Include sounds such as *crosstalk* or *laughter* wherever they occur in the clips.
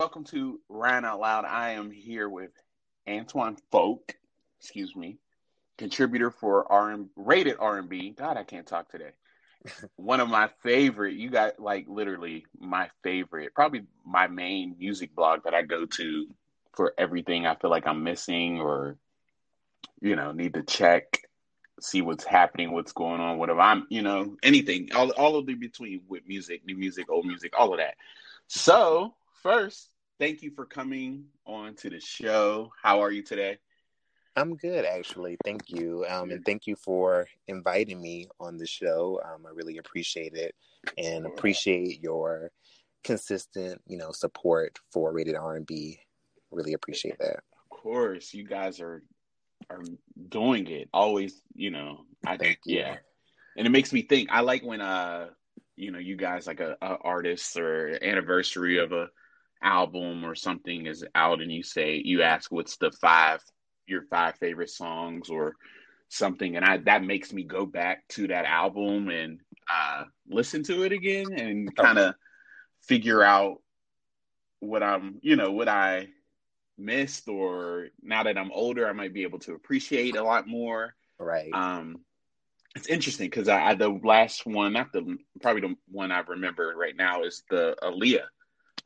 Welcome to Ryan Out Loud. I am here with Antoine Folk, excuse me, contributor for R rated R and B. God, I can't talk today. *laughs* One of my favorite. You got like literally my favorite, probably my main music blog that I go to for everything I feel like I'm missing or you know need to check, see what's happening, what's going on, whatever I'm, you know, anything, all all of the between with music, new music, old music, all of that. So first, thank you for coming on to the show. How are you today? I'm good, actually. Thank you. Um, and thank you for inviting me on the show. Um, I really appreciate it and appreciate your consistent, you know, support for Rated R&B. Really appreciate that. Of course, you guys are are doing it. Always, you know, I think yeah. And it makes me think. I like when uh, you know, you guys like a, a artist or anniversary of a album or something is out and you say you ask what's the five your five favorite songs or something. And I that makes me go back to that album and uh listen to it again and *laughs* kind of figure out what I'm you know what I missed or now that I'm older I might be able to appreciate a lot more. Right. Um it's interesting because I, I, the last one not the probably the one I remember right now is the Aaliyah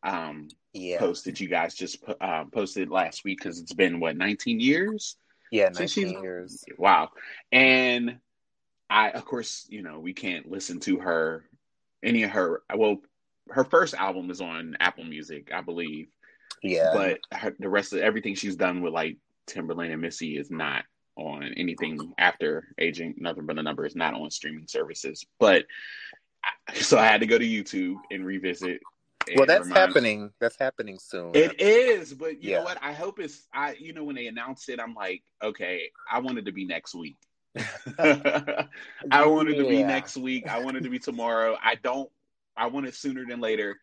um yeah. post that you guys just uh, posted last week because it's been what 19 years? Yeah 19 years. Wow. And i of course you know we can't listen to her any of her well her first album is on apple music i believe. Yeah. But her, the rest of everything she's done with like Timbaland and missy is not on anything after aging nothing but a number is not on streaming services. But so i had to go to youtube and revisit well, that's reminds... happening. That's happening soon. It is, but you yeah. know what? I hope it's. I you know when they announced it, I'm like, okay, I wanted to be next week. *laughs* I wanted yeah. to be next week. I wanted to be tomorrow. I don't. I want it sooner than later.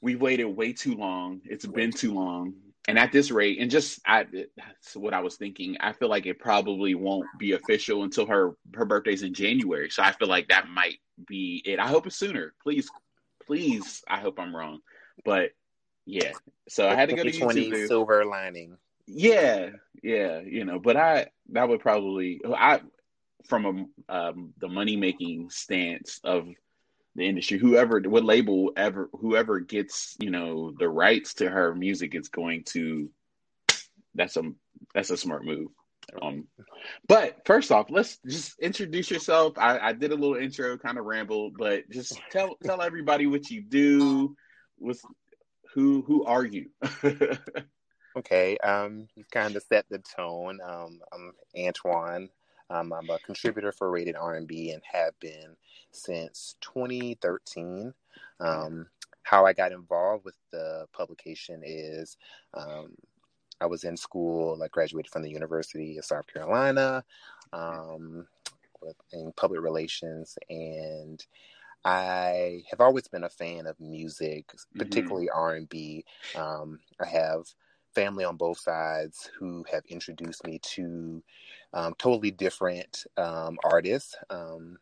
We've waited way too long. It's been too long. And at this rate, and just I, that's what I was thinking. I feel like it probably won't be official until her her birthday's in January. So I feel like that might be it. I hope it's sooner. Please please, I hope I'm wrong, but yeah. So I had to go to YouTube. Silver lining. Yeah, yeah, you know, but I that would probably I from a um, the money making stance of the industry. Whoever what label ever whoever gets you know the rights to her music is going to that's a that's a smart move. Um, but first off, let's just introduce yourself. I, I did a little intro, kind of ramble, but just tell tell everybody what you do. With who who are you? *laughs* okay, um, you kind of set the tone. Um, I'm Antoine. Um, I'm a contributor for Rated R&B and have been since 2013. Um, how I got involved with the publication is um, I was in school, like graduated from the University of South Carolina um, in public relations, and I have always been a fan of music, mm-hmm. particularly mm-hmm. R and B. Um, I have family on both sides who have introduced me to um, totally different um, artists. Um,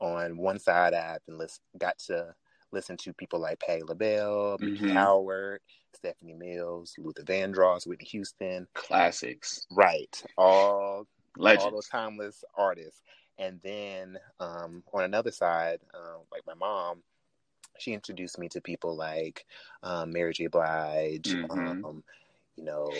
on one side, I've been list- got to listen to people like Patti LaBelle, mm-hmm. Howard, Stephanie Mills, Luther Vandross, Whitney Houston. Classics. Right. All Legends. all those timeless artists. And then um, on another side, um, like my mom, she introduced me to people like um, Mary J. Blige. Mm-hmm. Um, you know,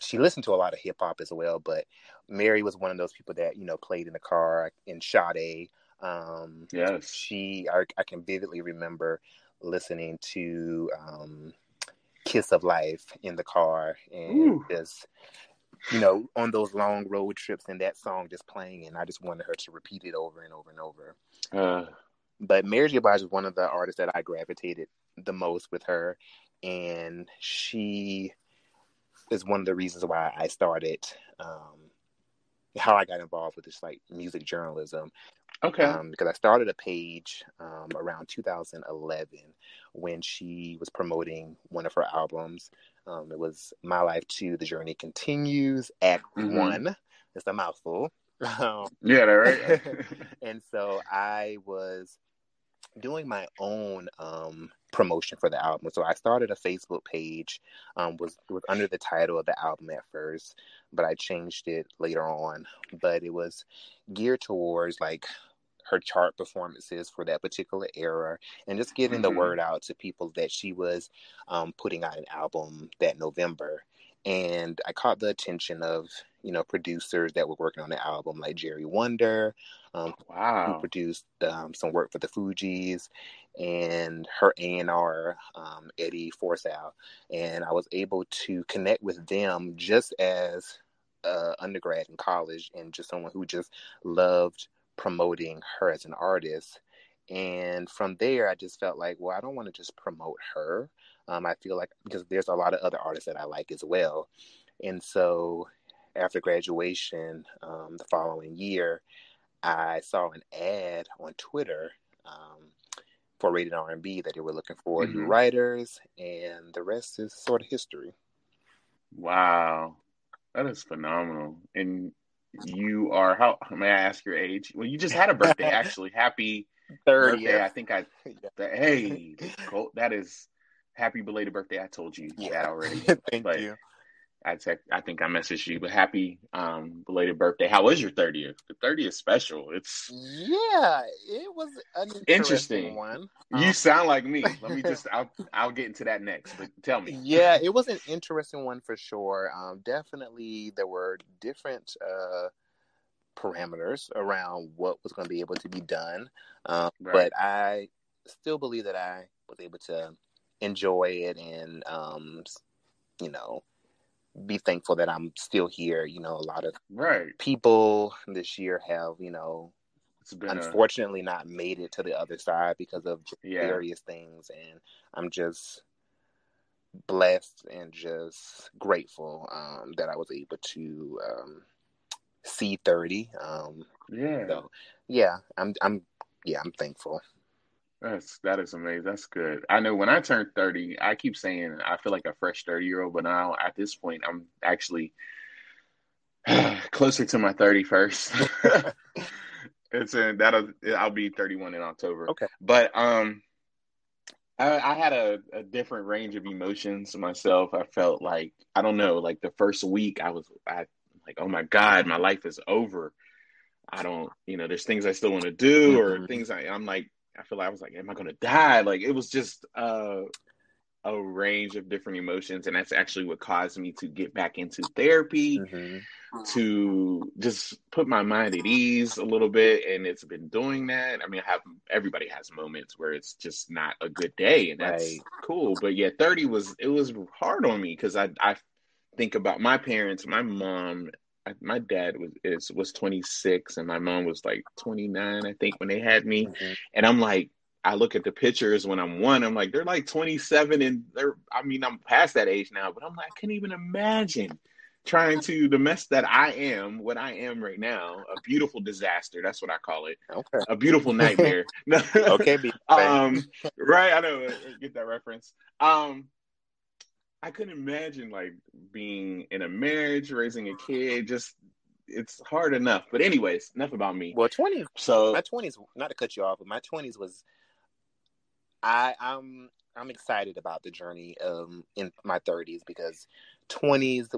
she listened to a lot of hip hop as well, but Mary was one of those people that you know played in the car in Sade. Um, yes, she. I, I can vividly remember listening to um, Kiss of Life in the car and Ooh. just you know on those long road trips and that song just playing and I just wanted her to repeat it over and over and over. Uh. But Mary J. Blige is one of the artists that I gravitated the most with her, and she is one of the reasons why I started um, how I got involved with this like music journalism. Okay. Um, because I started a page um, around 2011 when she was promoting one of her albums. Um, it was My Life 2, The Journey Continues, Act mm-hmm. 1. It's a mouthful. Um, yeah, right. *laughs* and so I was doing my own um, promotion for the album. So I started a Facebook page, um, was was under the title of the album at first, but I changed it later on. But it was geared towards like her chart performances for that particular era and just getting mm-hmm. the word out to people that she was um, putting out an album that November. And I caught the attention of you know producers that were working on the album, like Jerry Wonder, um, wow. who produced um, some work for the Fugees, and her A and R um, Eddie Forzow, and I was able to connect with them just as uh, undergrad in college, and just someone who just loved promoting her as an artist. And from there, I just felt like, well, I don't want to just promote her. Um, I feel like because there's a lot of other artists that I like as well. And so after graduation, um, the following year, I saw an ad on Twitter um, for Rated R&B that they were looking for mm-hmm. new writers, and the rest is sort of history. Wow, that is phenomenal. And you are how? May I ask your age? Well, you just had a birthday, *laughs* actually. Happy 30th. birthday! I think I. Hey, that is happy belated birthday. I told you yeah. that already. *laughs* Thank but, you. I text, I think I messaged you, but happy um, belated birthday. How was your 30th? The 30th special. It's yeah, it was an interesting, interesting. one. You um, sound like me. *laughs* Let me just I'll I'll get into that next, but tell me. Yeah, it was an interesting one for sure. Um, definitely there were different uh, parameters around what was going to be able to be done. Um, right. but I still believe that I was able to enjoy it and um, you know be thankful that I'm still here. You know, a lot of right people this year have, you know, unfortunately a... not made it to the other side because of yeah. various things, and I'm just blessed and just grateful um, that I was able to um, see 30. Um, yeah. So, yeah, I'm, I'm, yeah, I'm thankful. That's that is amazing. That's good. I know when I turned thirty, I keep saying I feel like a fresh thirty year old, but now at this point, I'm actually *sighs* closer to my thirty first. *laughs* it's in that'll I'll be thirty one in October. Okay, but um, I, I had a, a different range of emotions myself. I felt like I don't know, like the first week, I was I like, oh my god, my life is over. I don't, you know, there's things I still want to do, or mm-hmm. things I, I'm like I feel like I was like, am I going to die? Like it was just uh, a range of different emotions, and that's actually what caused me to get back into therapy mm-hmm. to just put my mind at ease a little bit. And it's been doing that. I mean, I have everybody has moments where it's just not a good day, and that's right. cool. But yeah, thirty was it was hard on me because I I think about my parents, my mom my dad was is was 26 and my mom was like 29 i think when they had me. Mm-hmm. and i'm like i look at the pictures when i'm one i'm like they're like 27 and they're i mean i'm past that age now but i'm like i can't even imagine trying to the mess that i am what i am right now a beautiful disaster that's what i call it. Okay. A beautiful nightmare. *laughs* Okay *laughs* um right i know get that reference. Um I couldn't imagine like being in a marriage, raising a kid. Just it's hard enough. But anyways, enough about me. Well, twenty. So my twenties. Not to cut you off, but my twenties was. I I'm I'm excited about the journey um in my thirties because twenties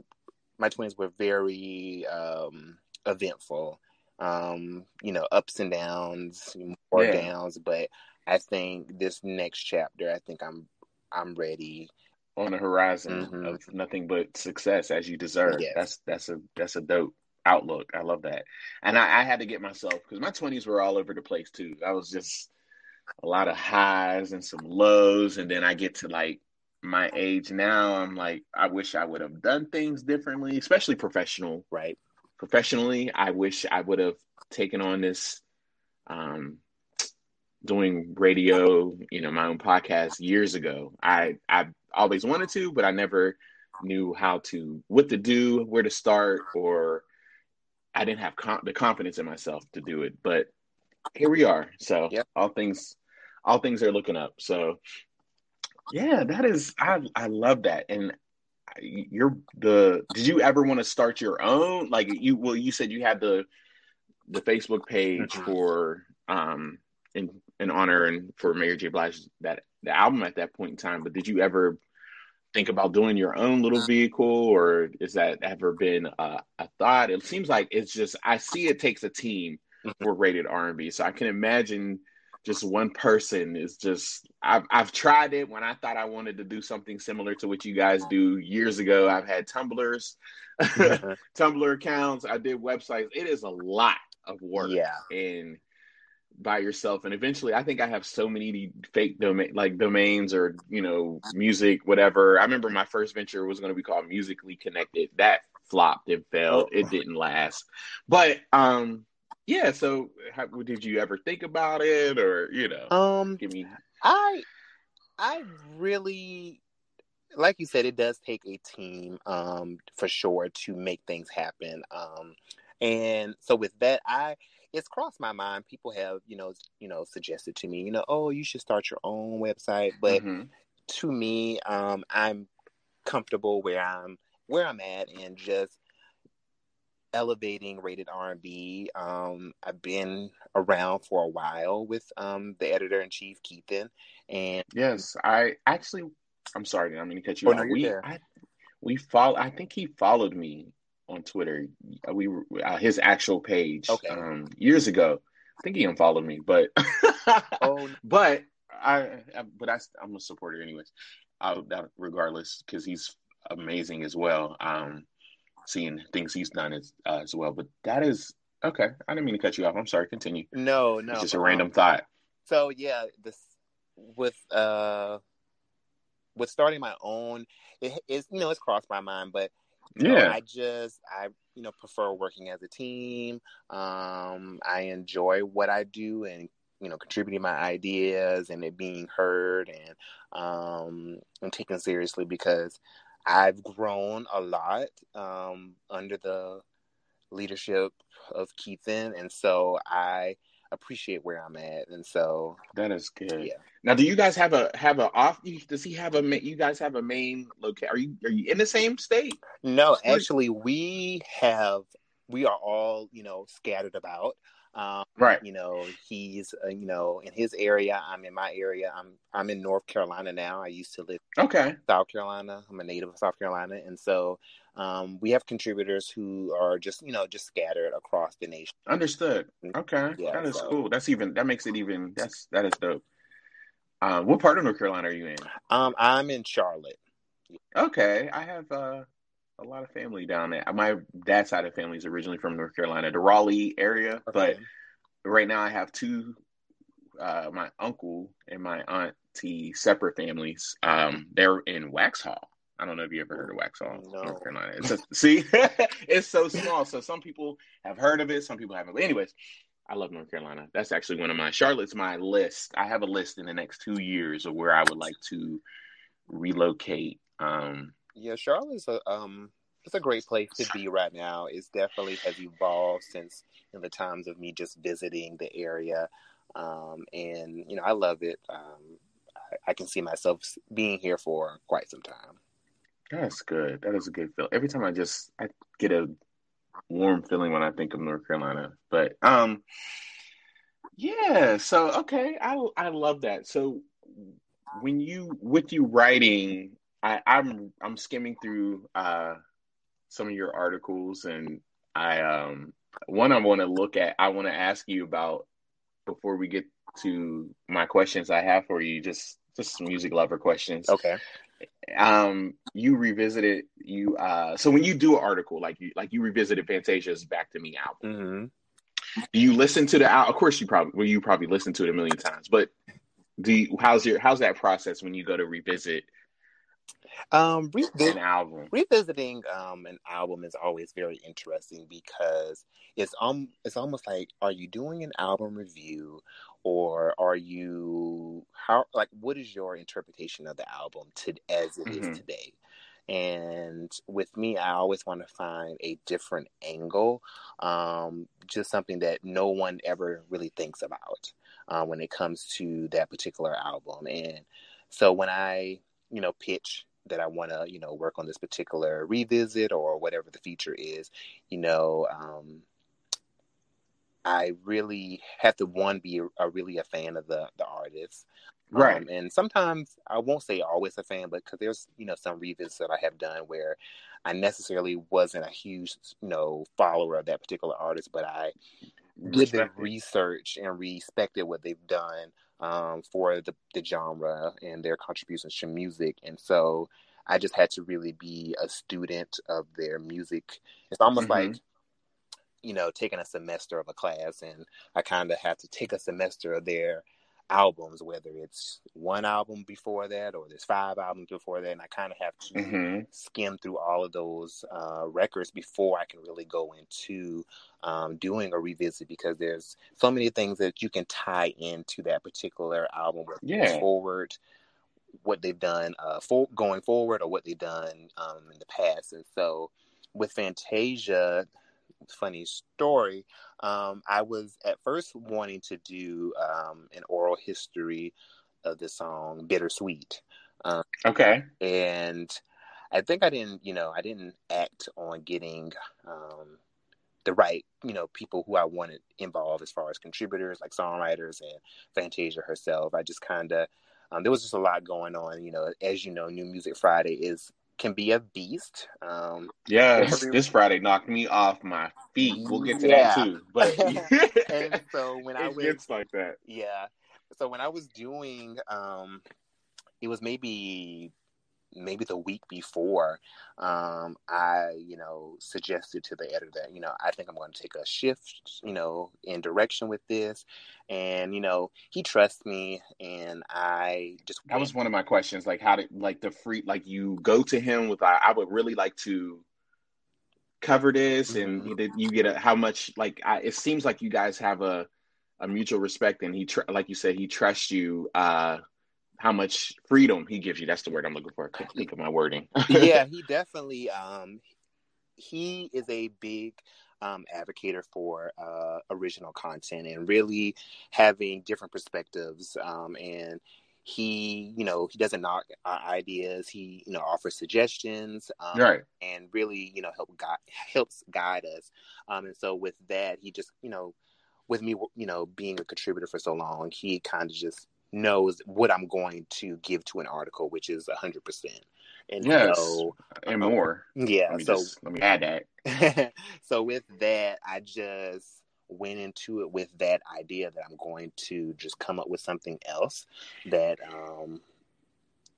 my twenties were very um eventful. Um, you know, ups and downs, more yeah. downs, but I think this next chapter, I think I'm I'm ready on the horizon mm-hmm. of nothing but success as you deserve. Yes. That's that's a that's a dope outlook. I love that. And I, I had to get myself because my twenties were all over the place too. I was just a lot of highs and some lows, and then I get to like my age now. I'm like, I wish I would have done things differently, especially professional. Right. Professionally, I wish I would have taken on this um doing radio, you know, my own podcast years ago. I I always wanted to, but I never knew how to what to do, where to start, or I didn't have com- the confidence in myself to do it. But here we are. So yep. all things all things are looking up. So yeah, that is I I love that. And you're the did you ever want to start your own like you well you said you had the the Facebook page mm-hmm. for um in in honor and for Mary J. Blige that the album at that point in time. But did you ever think about doing your own little vehicle, or is that ever been a, a thought? It seems like it's just I see it takes a team mm-hmm. for rated R and B, so I can imagine just one person is just I've I've tried it when I thought I wanted to do something similar to what you guys do years ago. I've had Tumblrs, mm-hmm. *laughs* *laughs* Tumblr accounts, I did websites. It is a lot of work. Yeah. And by yourself. And eventually i think i have so many fake domain like domains or you know music whatever. I remember my first venture was going to be called musically connected. That flopped and failed oh. it didn't last. But um yeah so how, did you ever think about it or you know? Um give me i i really like you said it does take a team um for sure to make things happen. Um and so with that i it's crossed my mind. People have, you know, you know, suggested to me, you know, oh, you should start your own website. But mm-hmm. to me, um, I'm comfortable where I'm where I'm at and just elevating rated R&B. Um, I've been around for a while with um, the editor in chief Keithan, and yes, I actually, I'm sorry, I'm going to cut you oh, off. No, we, I, we follow. I think he followed me on Twitter. Uh, we uh, his actual page okay. um, years ago. I think he unfollowed me, but *laughs* oh, but I, I but I, I'm a supporter anyways. I, regardless, because he's amazing as well. Um, seeing things he's done as uh, as well, but that is okay. I didn't mean to cut you off. I'm sorry. Continue. No, no, it's just a random um, thought. So yeah, this with uh with starting my own, it is you know it's crossed my mind, but yeah. I just I you know prefer working as a team. Um, I enjoy what I do and you know contributing my ideas and it being heard and um and taken seriously because I've grown a lot um under the leadership of Keithan and so I appreciate where I'm at, and so that is good. Yeah. Now, do you guys have a have a off? Does he have a? You guys have a main location? Are you are you in the same state? No, actually, we have. We are all you know scattered about. Um, right. You know, he's uh, you know in his area. I'm in my area. I'm I'm in North Carolina now. I used to live. Okay. South Carolina. I'm a native of South Carolina, and so um, we have contributors who are just you know just scattered across the nation. Understood. Mm-hmm. Okay, yeah, that is so. cool. That's even that makes it even that's that is dope. Uh, what part of North Carolina are you in? Um, I'm in Charlotte. Okay, I have uh, a lot of family down there. My dad's side of family is originally from North Carolina, the Raleigh area, okay. but right now I have two. Uh, my uncle and my auntie, separate families. Um, they're in Waxhaw. I don't know if you ever heard of Waxhaw, no. North Carolina. It's a, see, *laughs* it's so small. So some people have heard of it, some people haven't. But anyways, I love North Carolina. That's actually one of my Charlotte's my list. I have a list in the next two years of where I would like to relocate. Um, yeah, Charlotte's a um, it's a great place to be right now. It's definitely has evolved since in the times of me just visiting the area, um, and you know I love it. Um, I, I can see myself being here for quite some time. That's good. That is a good feel. Every time I just I get a warm feeling when I think of North Carolina. But um yeah, so okay, I I love that. So when you with you writing, I, I'm I'm skimming through uh some of your articles and I um one I want to look at I want to ask you about before we get to my questions I have for you just just some music lover questions. Okay um you revisited you uh so when you do an article like you like you revisited fantasia's back to me album mm-hmm. do you listen to the of course you probably well you probably listen to it a million times but do you, how's your how's that process when you go to revisit um, an album. Revisiting um an album is always very interesting because it's um it's almost like are you doing an album review or are you how like what is your interpretation of the album to as it mm-hmm. is today? And with me, I always want to find a different angle, um, just something that no one ever really thinks about uh, when it comes to that particular album. And so when I, you know, pitch that I want to, you know, work on this particular revisit or whatever the feature is, you know, um, I really have to one be a, a really a fan of the the artist, right? Um, and sometimes I won't say always a fan, but because there's you know some revisits that I have done where I necessarily wasn't a huge you know follower of that particular artist, but I did the research and respected what they've done um, for the, the genre and their contributions to music, and so I just had to really be a student of their music. It's almost mm-hmm. like you know, taking a semester of a class, and I kind of had to take a semester of their albums, whether it's one album before that or there's five albums before that, and I kind of have to mm-hmm. skim through all of those uh, records before I can really go into um, doing a revisit because there's so many things that you can tie into that particular album, yeah. forward, what they've done uh, for going forward, or what they've done um, in the past, and so with Fantasia, funny story. Um, I was at first wanting to do um, an oral history of the song "Bittersweet." Um, okay. And I think I didn't, you know, I didn't act on getting um, the right, you know, people who I wanted involved as far as contributors, like songwriters and Fantasia herself. I just kind of um, there was just a lot going on. You know, as you know, New Music Friday is can be a beast. Um, yeah, every... this Friday knocked me off my feet. We'll get to yeah. that too. But *laughs* *laughs* and so when I was gets like that, yeah. So when I was doing, um, it was maybe maybe the week before, um, I, you know, suggested to the editor that, you know, I think I'm going to take a shift, you know, in direction with this. And, you know, he trusts me and I just. That was one of my questions. Like, how did, like, the free, like, you go to him with, I, I would really like to cover this mm-hmm. and you get a, how much, like, I, it seems like you guys have a, a mutual respect and he, tr- like you said, he trusts you, uh, how much freedom he gives you. That's the word I'm looking for. I can't think of my wording. *laughs* yeah, he definitely um he is a big um, advocate for uh, original content and really having different perspectives. Um, and he, you know, he doesn't knock ideas. He, you know, offers suggestions, um, right, and really, you know, help guide helps guide us. Um, and so with that, he just, you know, with me, you know, being a contributor for so long, he kind of just knows what I'm going to give to an article, which is hundred percent. And yes, so, and um, more. Yeah. Let so just, let me add that. *laughs* so with that, I just went into it with that idea that I'm going to just come up with something else that um,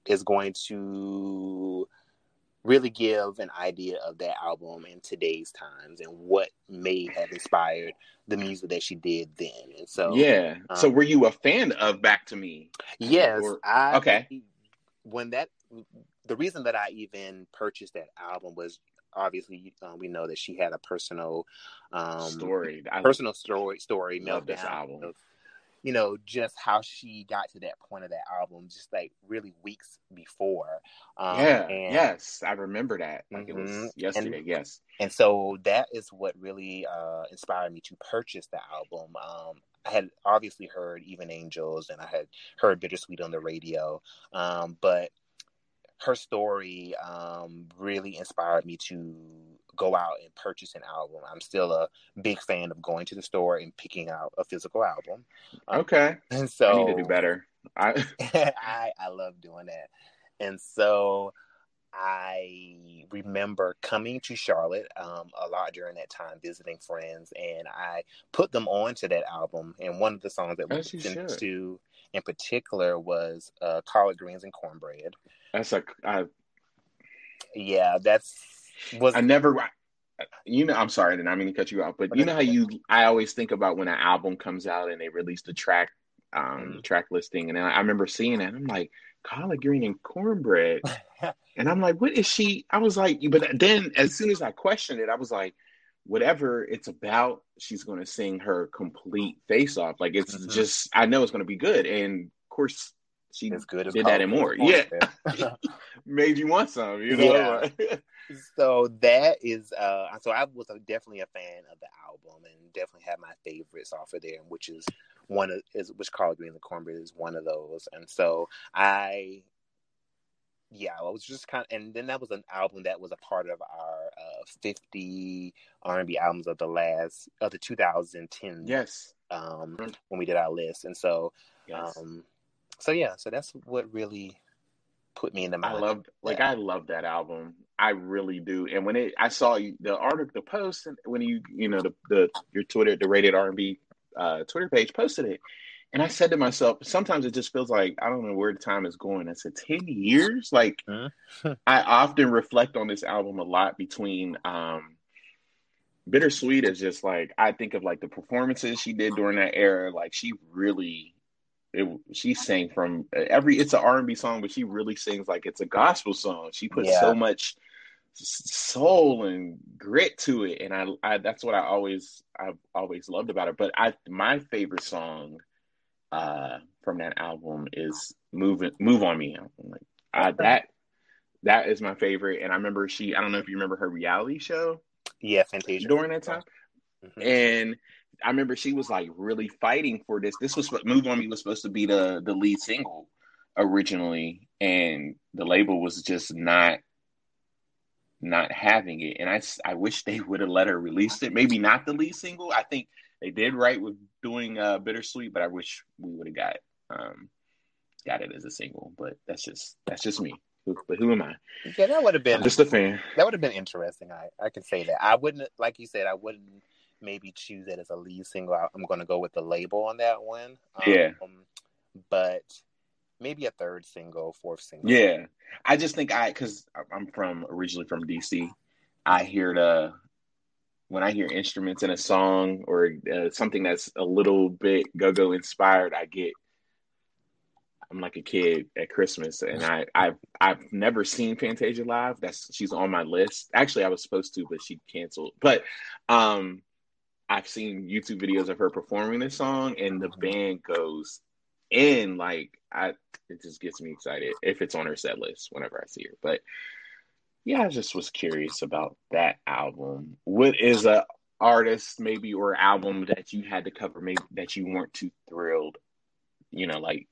is going to really give an idea of that album in today's times and what may have inspired the music that she did then. And so, yeah. Um, so, were you a fan of Back to Me? Yes. Or, I, okay. When that, the reason that I even purchased that album was obviously um, we know that she had a personal um, story, personal story, story meltdown. This album. Of, you know, just how she got to that point of that album, just like really weeks before. Um, yeah, and, yes, I remember that. Like mm-hmm. it was yesterday. And, yes, and so that is what really uh, inspired me to purchase the album. Um, I had obviously heard Even Angels, and I had heard Bittersweet on the radio, um, but her story um, really inspired me to go out and purchase an album. I'm still a big fan of going to the store and picking out a physical album. Um, okay. *laughs* And so I need to do better. I *laughs* I, I love doing that. And so I remember coming to Charlotte um, a lot during that time, visiting friends, and I put them on to that album. And one of the songs that we listened to in particular was uh, Collard Greens and Cornbread. That's a, I, yeah, that's was I never you know I'm sorry, I mean to cut you off, but you know how you I always think about when an album comes out and they release the track um mm-hmm. track listing and I, I remember seeing it I'm like collard green and cornbread *laughs* and I'm like what is she I was like but then as soon as I questioned it I was like whatever it's about she's going to sing her complete face off like it's mm-hmm. just I know it's going to be good and of course she as good as did that and more. Yeah, *laughs* *laughs* made you want some. You know. Yeah. *laughs* so that is. uh So I was definitely a fan of the album, and definitely had my favorites off of there, which is one of is which called Green the Cornbread is one of those. And so I yeah, I was just kind of, and then that was an album that was a part of our uh, 50 R&B albums of the last of the 2010. Yes. Um, when we did our list, and so, Yes. um, so yeah, so that's what really put me in the mind. I love like I love that album. I really do. And when it I saw you the article the post and when you you know the the your Twitter the rated R and B uh Twitter page posted it. And I said to myself, sometimes it just feels like I don't know where the time is going. I said, 10 years? Like Mhm. I often reflect on this album a lot between um Bittersweet is just like I think of like the performances she did during that era. Like she really it, she sang from every it's an R&B song but she really sings like it's a gospel song. She puts Yeah. so much soul and grit to it and I, I that's what I always I've always loved about her. But I my favorite song uh from that album is Move Move on Me. Like I, that that is my favorite and I remember she I don't know if you remember her reality show Yeah, Fantasia. during that time Mhm. and I remember she was like really fighting for this. This was what Move on Me was supposed to be the the lead single originally, and the label was just not not having it. And I I wish they would have let her release it. Maybe not the lead single. I think they did right with doing uh, Bittersweet, but I wish we would have got um got it as a single. But that's just that's just me. But who am I? Yeah, that would have been I'm just a fan. that would have been interesting. I I can say that. I wouldn't like you said. I wouldn't maybe choose it as a lead single. I- I'm going to go with the label on that one. Um, Yeah. but maybe a third single, fourth single. Yeah, I just think I because I'm from originally from DC. I hear the when I hear instruments in a song or uh, something that's a little bit go-go inspired, I get I'm like a kid at Christmas, and I I've I've never seen Fantasia live. That's she's on my list. Actually, I was supposed to, but she canceled. But um, I've seen YouTube videos of her performing this song, and the band goes in like I. It just gets me excited if it's on her set list whenever I see her. But yeah, I just was curious about that album. What is a artist maybe or album that you had to cover maybe that you weren't too thrilled? You know, like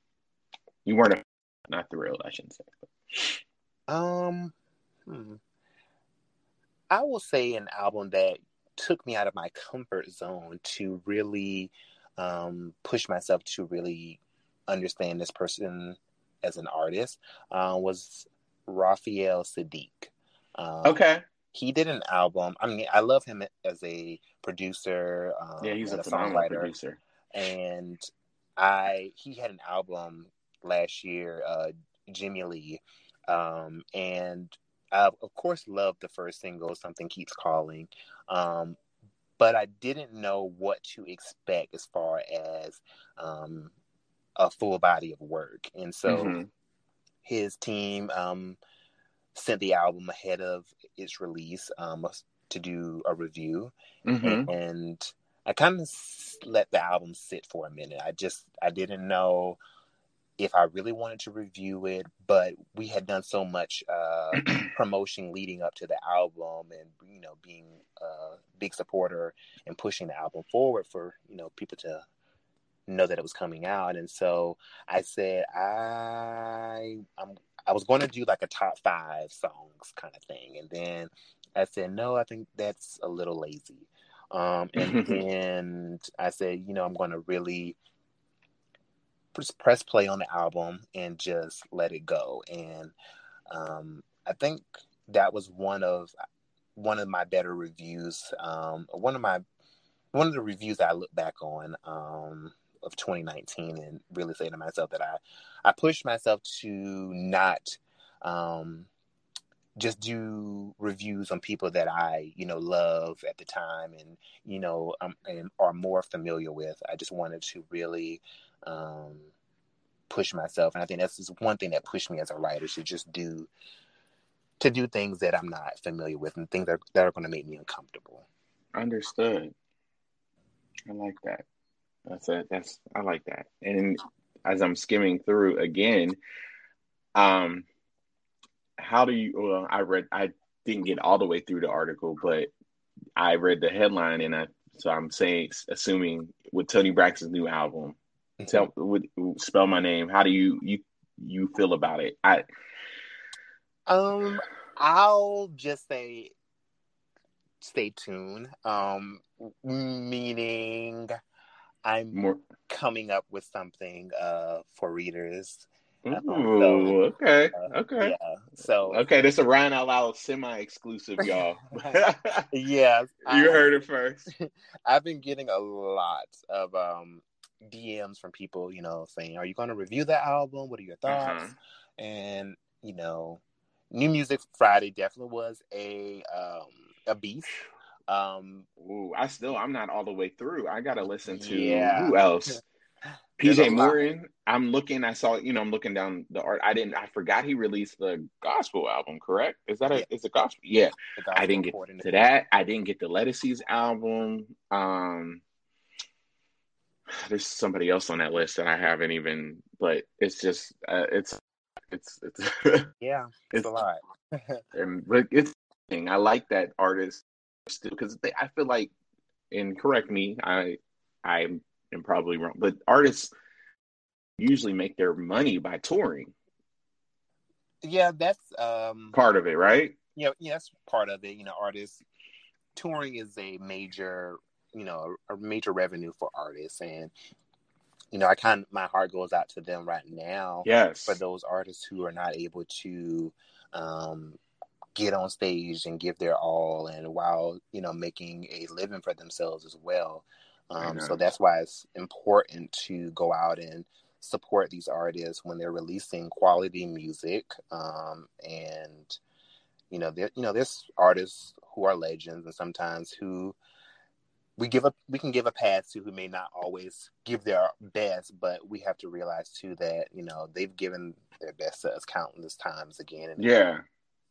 you weren't a, not thrilled, I shouldn't say. Um, hmm. I will say an album that took me out of my comfort zone to really um, push myself to really understand this person as an artist uh, was Raphael Saadiq. Um, Okay. He did an album. I mean, I love him as a producer. Um, Yeah, he's a phenomenal songwriter producer. and I he had an album last year, uh, Jimmy Lee, um, and I of course loved the first single, "Something Keeps Calling," um, but I didn't know what to expect as far as um, a full body of work, and so Mhm. his team um, sent the album ahead of its release um, to do a review Mhm. and I kind of let the album sit for a minute. I just I didn't know if I really wanted to review it, but we had done so much uh, *clears throat* promotion leading up to the album, and you know, being a big supporter and pushing the album forward for you know people to know that it was coming out. And so I said I I'm, I was going to do like a top five songs kind of thing, and then I said no, I think that's a little lazy. Um, *laughs* and then I said, you know, I'm going to really just press play on the album and just let it go. And um, I think that was one of one of my better reviews. Um, one of my one of the reviews I look back on um, of 2019 and really say to myself that I I pushed myself to not um, just do reviews on people that I, you know, love at the time and, you know, um, and are more familiar with. I just wanted to really um, push myself. And I think that's just one thing that pushed me as a writer to just do, to do things that I'm not familiar with and things that, that are going to make me uncomfortable. Understood. I like that. That's it. That's I like that. And as I'm skimming through again, um, how do you? Well, I read. I didn't get all the way through the article, but I read the headline, and I so I'm saying, assuming with Toni Braxton's new album, tell would spell my name. How do you you you feel about it? I Um, I'll just say stay tuned. Um, meaning I'm More... coming up with something uh for readers. Ooh, so, okay, uh, okay. Yeah. So okay, this is a Ryan Out Loud semi-exclusive, y'all. *laughs* yeah, *laughs* you I, heard it first. *laughs* I've been getting a lot of um DMs from people, you know, saying, "Are you going to review the album? What are your thoughts?" Uh-huh. And you know, New Music Friday definitely was a um, a beast. Um, Ooh, I still I'm not all the way through. I gotta listen to yeah. who else. *laughs* PJ Morton. I'm looking. I saw. You know, I'm looking down the art. I didn't. I forgot he released the gospel album. Correct? Is that a? Yeah. Is a gospel? Yeah. Gospel I didn't get to that. I didn't get the Ledisi's album. Um, there's somebody else on that list that I haven't even. But it's just. Uh, it's. It's. It's. yeah. *laughs* It's, it's a lot. *laughs* and but it's. I like that artist because I feel like, and correct me. I. I'm probably wrong, but artists usually make their money by touring. Yeah, that's um part of it, right? Yeah, you know, yeah, that's part of it. You know, artists touring is a major, you know, a major revenue for artists, and you know, I kind of my heart goes out to them right now. Yes, for those artists who are not able to um, get on stage and give their all, and while you know making a living for themselves as well. Um, so that's why it's important to go out and support these artists when they're releasing quality music. Um, and you know, there you know, there's artists who are legends, and sometimes who we give a we can give a pass to who may not always give their best, but we have to realize too that you know they've given their best to us countless times again and yeah.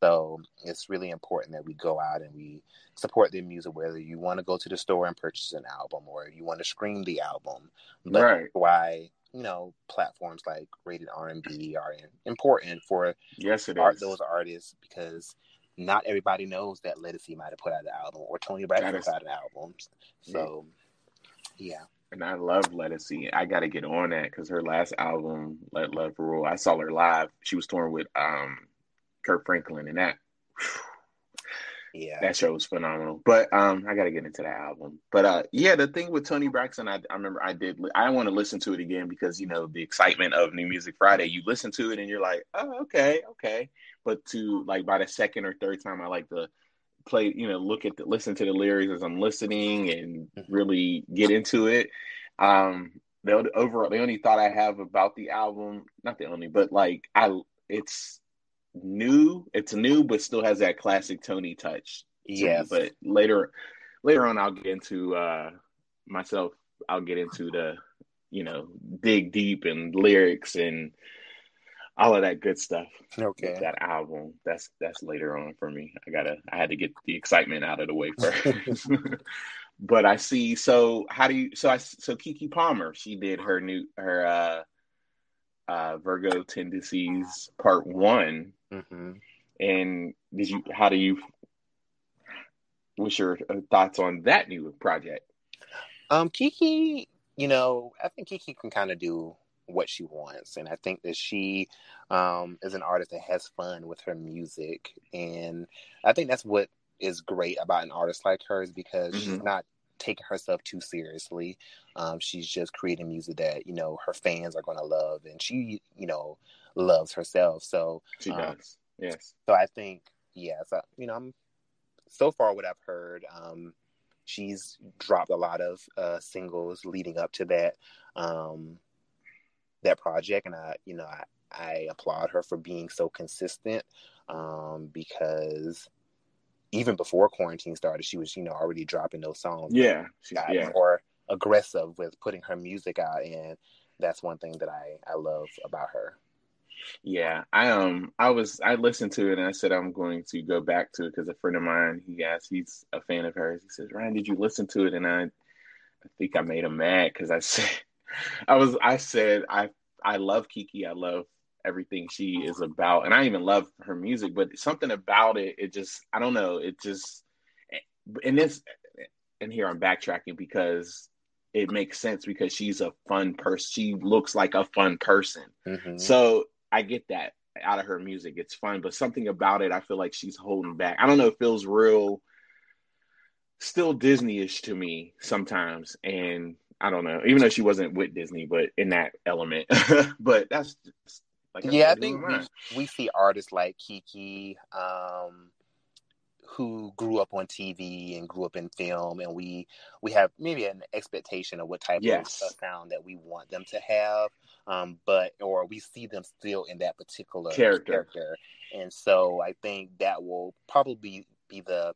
So it's really important that we go out and we support their music, whether you want to go to the store and purchase an album or you want to stream the album. But right. why you know platforms like Rated R and B are important for yes, it art, is. those artists because not everybody knows that Ledisi might have put out an album or Toni Braxton put out an album. So yeah. And I love Ledisi. I got to get on that because her last album, Let Love Rule, I saw her live. She was touring with um Kirk Franklin, and that *sighs* yeah, that show was phenomenal. But um, I got to get into that album. But uh, yeah, the thing with Toni Braxton, I, I remember I did. I want to listen to it again because you know the excitement of New Music Friday. You listen to it and you're like, oh, okay, okay. But to like by the second or third time, I like to play, you know, look at the listen to the lyrics as I'm listening and mm-hmm. really get into it. Um, the overall, the only thought I have about the album, not the only, but like I, it's new. It's new, but still has that classic Toni touch. Yeah. But later, later on, I'll get into uh, myself. I'll get into the, you know, dig deep and lyrics and all of that good stuff. Okay. That album. That's that's later on for me. I gotta. I had to get the excitement out of the way first. *laughs* but I see. So how do you? So I. So Keke Palmer. She did her new her. uh uh, Virgo tendencies part one. Mm-hmm. And did you? How do you? What's your uh, thoughts on that new project? Um, Keke, you know, I think Keke can kind of do what she wants, and I think that she um, is an artist that has fun with her music, and I think that's what is great about an artist like her is because mm-hmm. she's not taking herself too seriously. Um, she's just creating music that you know her fans are going to love, and she you know loves herself. So she um, does. Yes. So I think yeah. So you know, I'm so far what I've heard. Um, she's dropped a lot of uh, singles leading up to that um, that project, and I you know I, I applaud her for being so consistent um, because even before quarantine started, she was, you know, already dropping those songs. Yeah. She got yeah. more aggressive with putting her music out and that's one thing that I, I love about her. Yeah, I um I was I listened to it and I said I'm going to go back to it because a friend of mine he asked he's a fan of hers. He says, Ryan, did you listen to it? And I I think I made him mad because I *laughs* said I was I said I I love Keke. I love everything she is about. And I even love her music, but something about it, it just, I don't know, it just, and this, and here I'm backtracking because it makes sense because she's a fun person. She looks like a fun person. Mm-hmm. So I get that. out of her music. It's fun, but something about it, I feel like she's holding back. I don't know. It feels real, still Disney-ish to me sometimes, and I don't know. Even though she wasn't with Disney, but in that element. *laughs* but that's like I yeah. I think we, we see artists like Keke. Um, who grew up on TV and grew up in film, and we we have maybe an expectation of what type yes. of sound that we want them to have, um, but or we see them still in that particular character. character. And so I think that will probably be the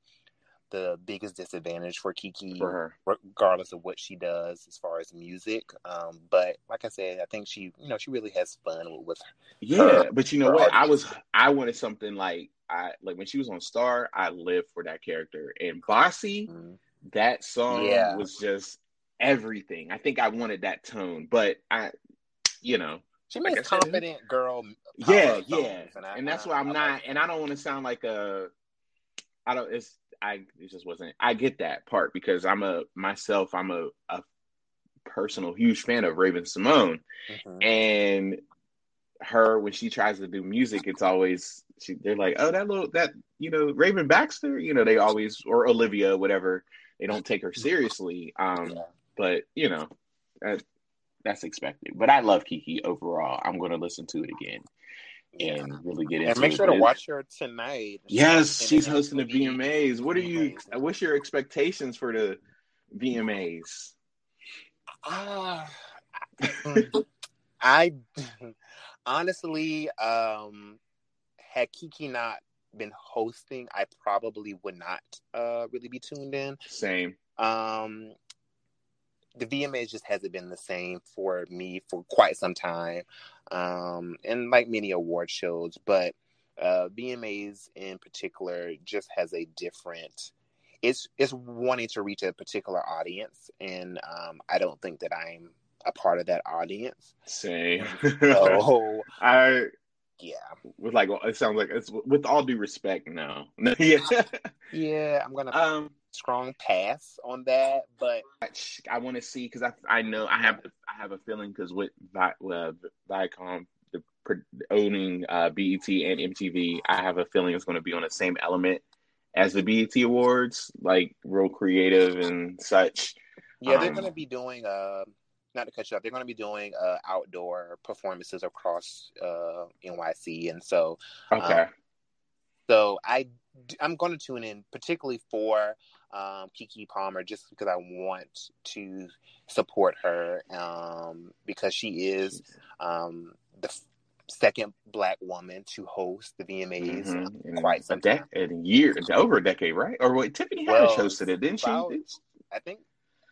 the biggest disadvantage for Keke, for regardless of what she does as far as music. Um, but like I said, I think she, you know, she really has fun with, with yeah. Her, but you know what? I was, I wanted something like I like when she was on Star. I lived for that character, and Bossy, mm-hmm. that song yeah. was just everything. I think I wanted that tone, but I, you know, she makes like confident said, girl. Yeah, yeah, and, I, and that's why I'm I, not, I, and I don't want to sound like a. I don't. It's I. It just wasn't. I get that part because I'm a myself. I'm a, a personal huge fan of Raven-Symoné, mm-hmm. and her when she tries to do music, it's always she, they're like, oh, that little that you know Raven Baxter, you know, they always or Olivia, whatever. They don't take her seriously. Um, yeah. but you know, that, that's expected. But I love Keke overall. I'm going to listen to it again and really get into it. and make it. sure to watch her tonight. Yes, she's hosting the VMAs. What are you? What's your expectations for the VMAs? Ah, uh, I *laughs* honestly, um, had Keke not been hosting, I probably would not uh, really be tuned in. Same. Um, the VMAs just hasn't been the same for me for quite some time, um, and like many award shows, but uh, VMAs in particular just has a different. It's it's wanting to reach a particular audience, and um, I don't think that I'm a part of that audience. Same. so *laughs* I yeah. With like it sounds like it's with all due respect No, *laughs* yeah. yeah, I'm gonna um strong pass on that, but I want to see because I I know I have I have a feeling because with Vi, uh, Viacom the owning uh, BET and MTV, I have a feeling it's going to be on the same element as the BET Awards, like real creative and such. Yeah, they're um, going to be doing uh not to cut you off, they're going to be doing uh, outdoor performances across uh, NYC, and so okay. Um, so I I'm going to tune in particularly for um, Keke Palmer just because I want to support her um, because she is um, the f- second black woman to host the VMAs mm-hmm. quite some a de- a year, over a decade, right? Or wait, Tiffany Haddish well, hosted it, didn't she? I think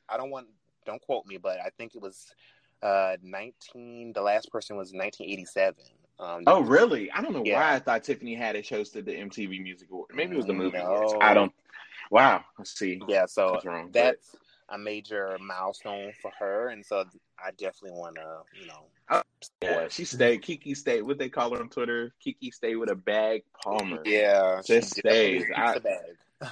I don't want don't quote me, but I think it was uh 19. The last person was 1987. Um, oh, really? I don't know yeah. why I thought Tiffany Haddish hosted the MTV Music Award. Maybe it was the movie no. awards. I don't. Wow. Let's see. Yeah. So that's, wrong, that's but... a major milestone for her, and so I definitely want to, you know. Oh, yeah, she stayed. Keke stayed. What they call her on Twitter? Keke stayed with a bag. Palmer. Yeah, just stays. I,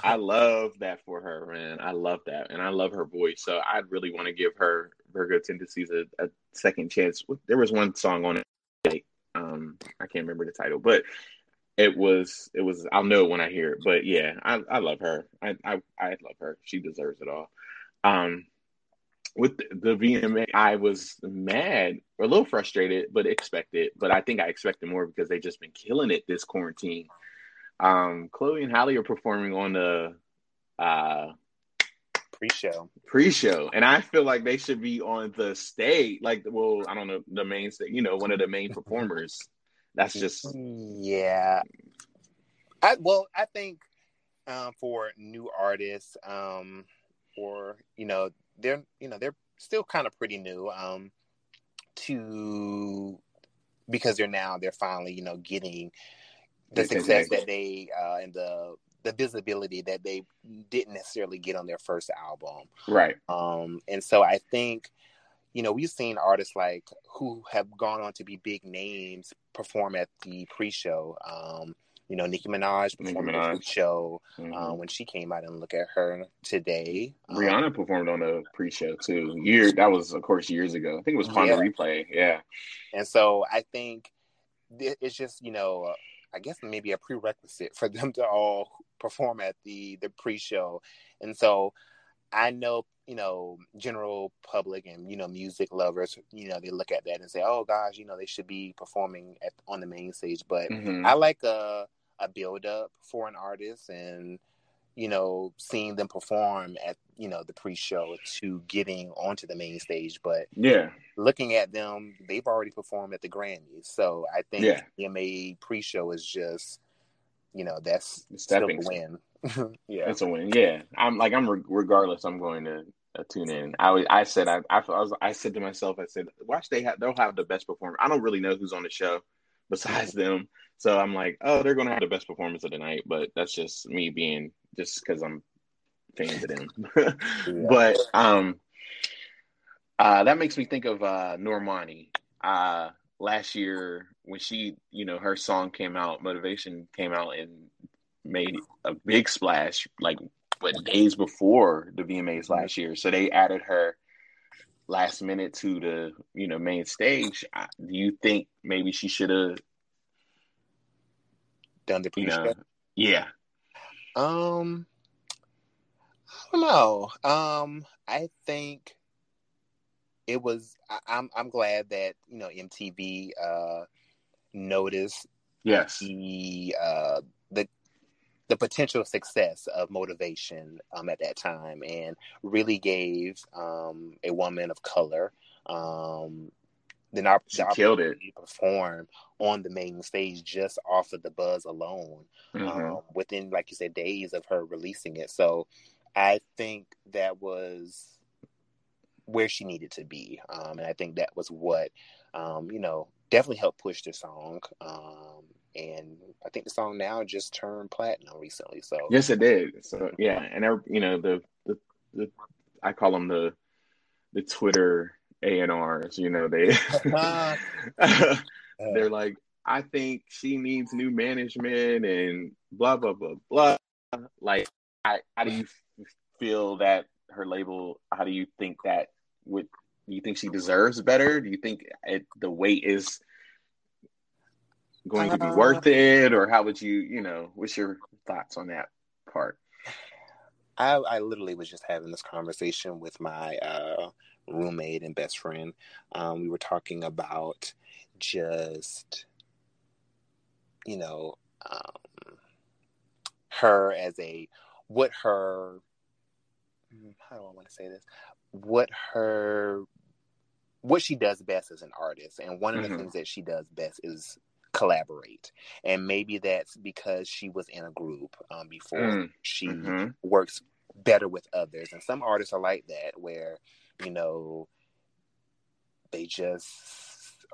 I love that for her, man. I love that, and I love her voice. So I really want to give her Virgo Tendencies a, a, second chance. There was one song on it, um, I can't remember the title, but it was it was. I'll know when I hear it. But yeah, I, I love her. I, I I love her. She deserves it all. Um, with the, VMA, I was mad, or a little frustrated, but expected. But I think I expected more because they've just been killing it this quarantine. Um, Chloe and Halle are performing on the uh, pre-show. Pre-show, and I feel like they should be on the stage. Like, well, I don't know the main stage. You know, one of the main *laughs* performers. That's just yeah. I well, I think um, for new artists, um, or you know, they're you know they're still kind of pretty new um, to because they're now they're finally you know getting the success that they uh, and the the visibility that they didn't necessarily get on their first album. Right. Um, and so I think, you know, we've seen artists like who have gone on to be big names perform at the pre-show. Um, you know, Nicki Minaj performed at the pre-show mm-hmm. uh, when she came out and look at her today. Rihanna um, performed on the pre-show too. Year that was, of course, years ago. I think it was Pon de Replay. Yeah. And so I think it's just you know, uh, I guess maybe a prerequisite for *laughs* them to all perform at the the pre-show, and so I know you know general public and you know music lovers you know they look at that and say oh gosh you know they should be performing at on the main stage but mm-hmm. i like a a build up for an artist and you know seeing them perform at you know the pre-show to getting onto the main stage but yeah. looking at them they've already performed at the grammys. So i think yeah. the ma pre-show is just you know that's still a win. *laughs* Yeah. It's a win. Yeah. I'm like i'm regardless i'm going to uh, tune in. I I said I, I was I said to myself I said watch they have they'll have the best performer. I don't really know who's on the show besides them, so I'm like oh they're gonna have the best performance of the night. But that's just me being just because I'm fans of them. *laughs* yeah. But um, uh, that makes me think of uh, Normani. Uh, last year when she you know her song came out, Motivation came out and made a big splash like but days before the VMAs last year. So they added her last minute to the you know main stage. Do you think maybe she should have done the pre-show? You know, yeah. Um, I don't know. Um, I think it was. I, I'm I'm glad that you know MTV uh noticed yes the uh the the potential success of motivation um, at that time and really gave um, a woman of color um, the, op- the opportunity to perform on the main stage just off of the buzz alone mm-hmm. Um, within like you said days of her releasing it so i think that was where she needed to be um, and i think that was what um, you know definitely helped push the song and I think the song now just turned platinum recently. So yes, it did. So yeah, and you know the the, the I call them the the Twitter A and R's. You know they *laughs* *laughs* they're like I think she needs new management and blah blah blah blah. Like, I, how do you feel that her label? How do you think that would? Do you think she deserves better? Do you think it, the weight is going to be uh, worth it, or how would you, you know, what's your thoughts on that part? I, I literally was just having this conversation with my uh, roommate and best friend. Um, we were talking about just, you know, um, her as a what her hmm, how do I want to say this? What her what she does best as an artist, and one of the mm-hmm. things that she does best is collaborate and maybe that's because she was in a group um, before mm. she mm-hmm. works better with others and some artists are like that where you know they just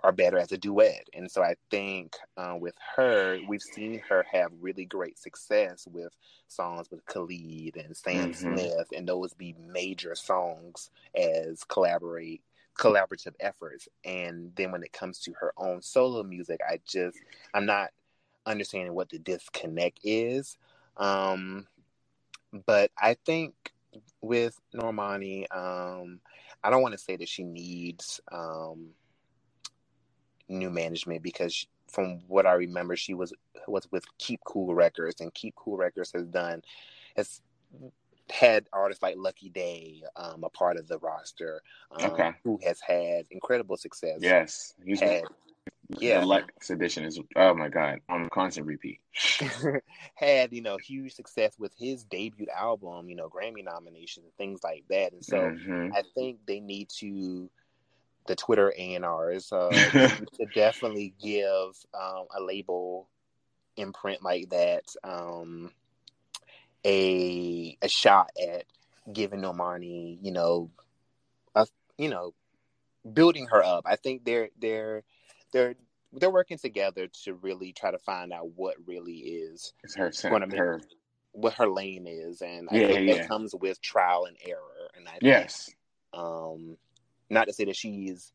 are better as a duet and so i think uh, with her we've seen her have really great success with songs with khalid and sam mm-hmm. smith and those be major songs as collaborate collaborative efforts. And then when it comes to her own solo music, I just I'm not understanding what the disconnect is. Um, but I think with Normani, um, I don't want to say that she needs um, new management because from what I remember, she was was with Keep Cool Records, and Keep Cool Records has done has had artists like Lucky Daye um, a part of the roster, um, okay. who has had incredible success. Yes, he's had, yeah. The Lex edition is oh my god on constant repeat. *laughs* had you know huge success with his debut album, you know Grammy nominations and things like that, and so mm-hmm. I think they need to the Twitter A&Rs uh, *laughs* to definitely give um, a label imprint like that. Um, a a shot at giving Normani, you know, a, you know, building her up. I think they're they're they're they're working together to really try to find out what really is her, going to her what her lane is, and I yeah, think yeah. that comes with trial and error. And I yes, think, um, not to say that she's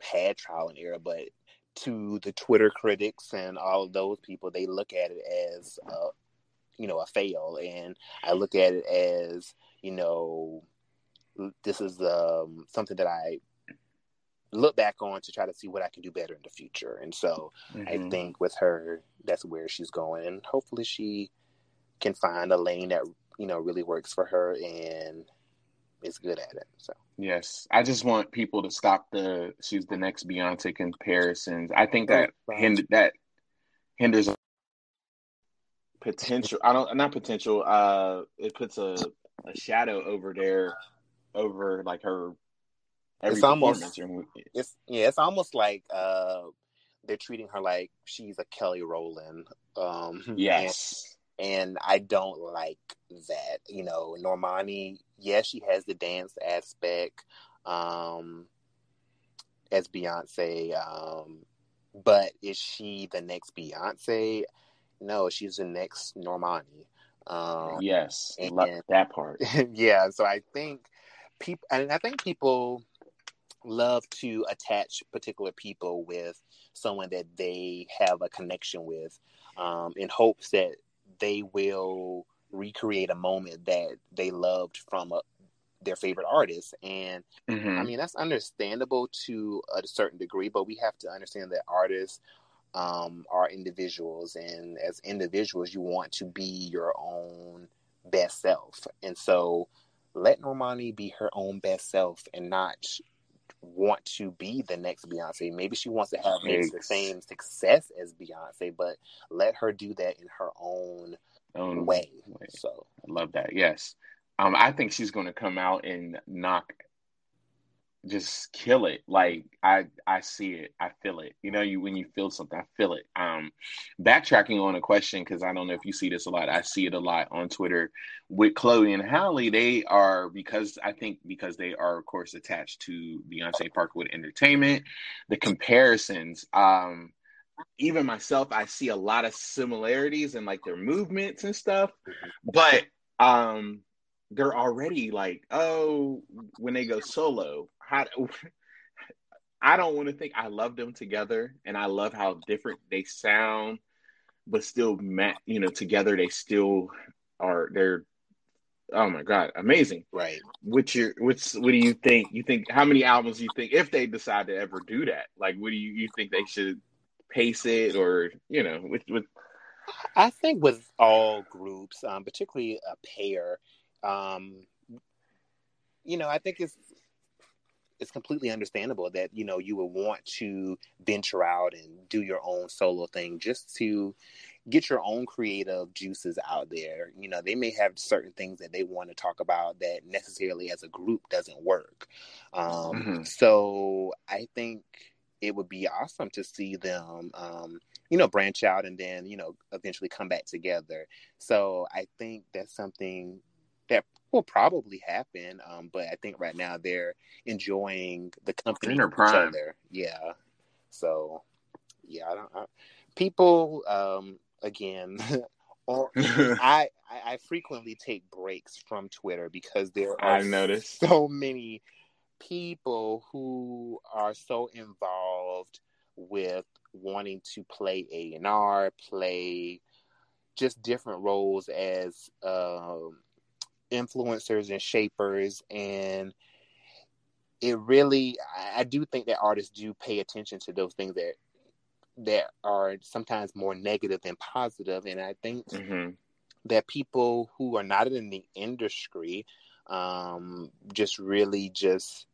had trial and error, but to the Twitter critics and all of those people, they look at it as uh, you know a fail and i look at it as you know this is um, something that i look back on to try to see what I can do better in the future. And so mm-hmm. I think with her, that's where she's going, and hopefully she can find a lane that you know really works for her and is good at it. So yes, I just want people to stop the she's the next Beyonce comparisons. I think that right. hind- that hinders potential. I don't not potential. Uh, it puts a a shadow over there over like her. It's almost it's yeah. It's almost like uh, they're treating her like she's a Kelly Rowland. Um, yes. And, and I don't like that. You know, Normani, yes, she has the dance aspect um, as Beyonce, um, but is she the next Beyonce? No, she's the next Normani. Um, yes, and, love that part. *laughs* yeah, so I think people, and I think people love to attach particular people with someone that they have a connection with, um, in hopes that they will recreate a moment that they loved from a, their favorite artist. And mm-hmm. I mean, that's understandable to a certain degree, but we have to understand that artists um, are individuals, and as individuals, you want to be your own best self. And so, let Normani be her own best self, and not want to be the next Beyonce. Maybe she wants to have maybe the same success as Beyonce, but let her do that in her own, own way. way. So I love that. Yes. Um, I think she's going to come out and knock just kill it. Like I I see it, I feel it. You know, you when you feel something, I feel it. Um, backtracking on a question because I don't know if you see this a lot. I see it a lot on Twitter with Chloe and Halle. They are because I think because they are of course attached to Beyonce Parkwood Entertainment. The comparisons. Um, even myself, I see a lot of similarities in like their movements and stuff, but um they're already like, oh, when they go solo, how *laughs* I don't want to think I love them together and I love how different they sound, but still you know, together they still are they're oh my god, amazing. Right. What's your what's what do you think? You think how many albums do you think if they decide to ever do that? Like what do you you think they should pace it or you know with with I think with all groups, um, particularly a pair, um, you know, I think it's it's completely understandable that you know you would want to venture out and do your own solo thing just to get your own creative juices out there. You know they may have certain things that they want to talk about that necessarily as a group doesn't work. Um, mm-hmm. so i think it would be awesome to see them um, you know branch out and then you know eventually come back together. So i think that's something will probably happen. Um, but I think right now they're enjoying the company of each other. Yeah. So yeah, I don't. I, people, um, again, *laughs* or *laughs* I, I frequently take breaks from Twitter because there are I've noticed so many people who are so involved with wanting to play A and R, play just different roles as um, influencers and shapers and it really I do think that artists do pay attention to those things that that are sometimes more negative than positive and I think mm-hmm. that people who are not in the industry um, just really just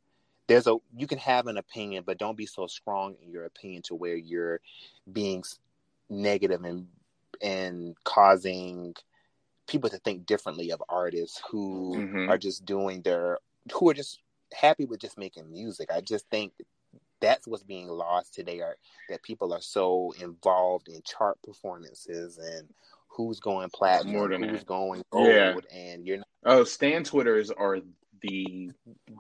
there's a you can have an opinion but don't be so strong in your opinion to where you're being negative and and causing people to think differently of artists who mm-hmm. are just doing their who are just happy with just making music. I just think that's what's being lost today are that people are so involved in chart performances and who's going platinum, More than who's that. going gold, yeah. and you're not- oh Stan Twitters are the,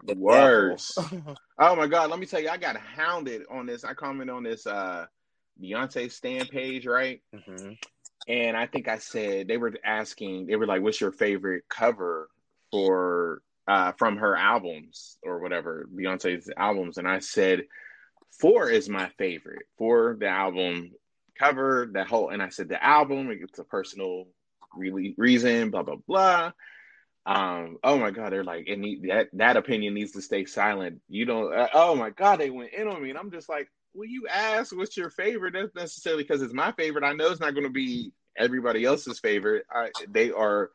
the worst. *laughs* oh my god, let me tell you, I got hounded on this. I commented on this uh Beyonce Stan page, right? Mm-hmm and I think I said they were asking, they were like, "What's your favorite cover for uh, from her albums or whatever Beyonce's albums?" And I said, Four is my favorite for the album cover, the whole." And I said the album, it's a personal really reason, blah blah blah. um, oh my god, they're like, and that that opinion needs to stay silent. You don't. Uh, oh my god, they went in on me, and I'm just like, well, you ask what's your favorite? That's necessarily because it's my favorite. I know it's not going to be everybody else's favorite. I, they are.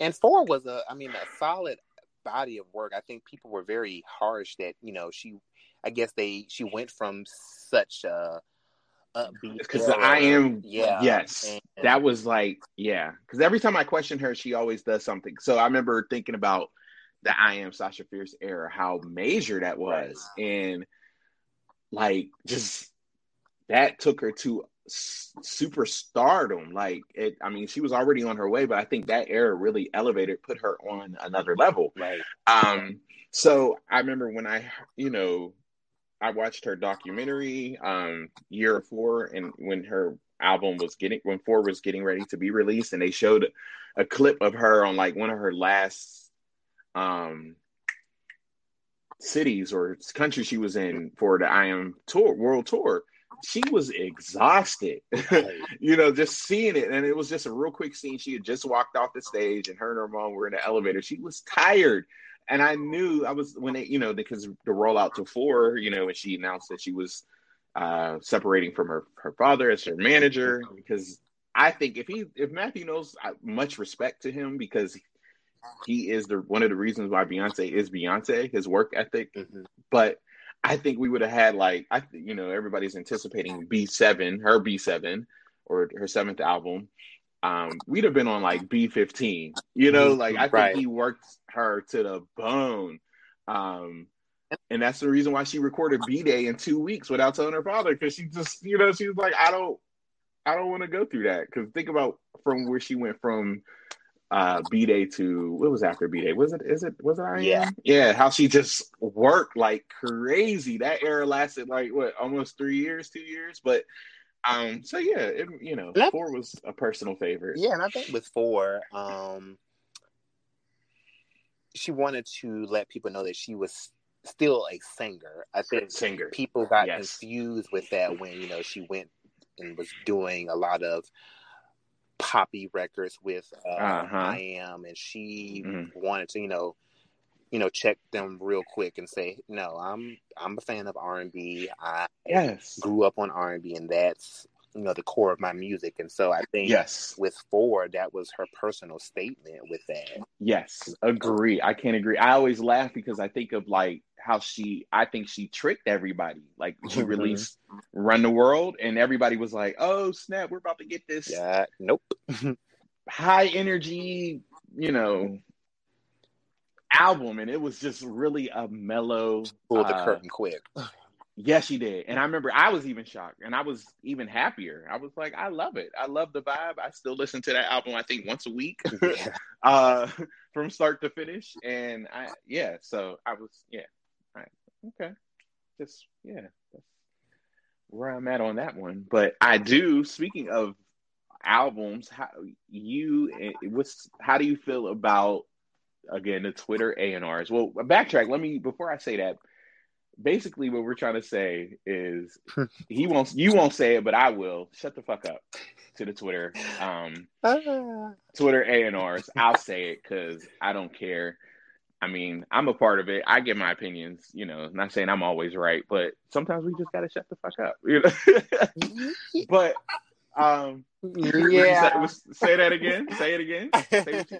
And four was a, I mean, a solid body of work. I think people were very harsh that you know she. I guess they she went from such a upbeat because I am yeah yes and, that was like yeah because every time I question her she always does something. So I remember thinking about the I am Sasha Fierce era, how major that was, right. and like just that took her to super stardom. Like it, I mean, she was already on her way, but I think that era really elevated, put her on another level. Right. Um. So I remember when I, you know, I watched her documentary, um, year four, and when her album was getting, when four was getting ready to be released, and they showed a clip of her on like one of her last, um, cities or countries she was in for the I Am tour world tour. She was exhausted, *laughs* you know, just seeing it. And it was just a real quick scene. She had just walked off the stage and her and her mom were in the elevator. She was tired. And I knew I was when it, you know, because the rollout to four, you know, and she announced that she was uh, separating from her, her father as her manager, because I think if he if Matthew knows uh, much respect to him because he is the one of the reasons why Beyonce is Beyonce, his work ethic. Mm-hmm. But I think we would have had like I you know everybody's anticipating B seven, her B seven, or her seventh album. Um, we'd have been on like B fifteen. You know, mm-hmm. like I think right. he worked her to the bone. Um, and that's the reason why she recorded B'Day in two weeks without telling her father because she just you know she was like I don't I don't want to go through that because think about from where she went from uh B'Day to what was after B'Day? Was it is it was it I Yeah. Yeah, how she just worked like crazy. That era lasted like what almost three years, two years. But um so yeah, it, you know, four was a personal favorite. Yeah, and I think with four, um she wanted to let people know that she was still a singer. I think singer. people got yes. confused with that when, you know, she went and was doing a lot of poppy records with uh, uh-huh. I am, and she mm-hmm. wanted to, you know, you know, check them real quick and say, no, I'm I'm a fan of R and B. I yes grew up on R and B, and that's you know the core of my music. And so i think yes. with four that was her personal statement with that. Yes. Agree. I can't agree. I always laugh because i think of like how she i think she tricked everybody. Like she mm-hmm. released run the world and everybody was like oh snap we're about to get this yeah nope. *laughs* high energy you know album. And it was just really a mellow pull the uh, curtain quick Yes, she did. And I remember I was even shocked and I was even happier. I was like, I love it. I love the vibe. I still listen to that album, I think, once a week *laughs* uh, *laughs* from start to finish. And I, yeah, so I was, yeah, right. Okay. Just, yeah, that's where I'm at on that one. But I do, speaking of albums, how you, eh, what's, how do you feel about, again, the Twitter A&Rs? Well, backtrack. Let me, before I say that, basically what we're trying to say is *laughs* he won't you won't say it but i will. Shut the fuck up to the twitter um twitter a&rs i'll say it because i don't care. I mean i'm a part of it. I get my opinions you know not saying i'm always right but sometimes we just gotta shut the fuck up you know? *laughs* But um yeah. *laughs* say, say, that again? Say it again. Say you,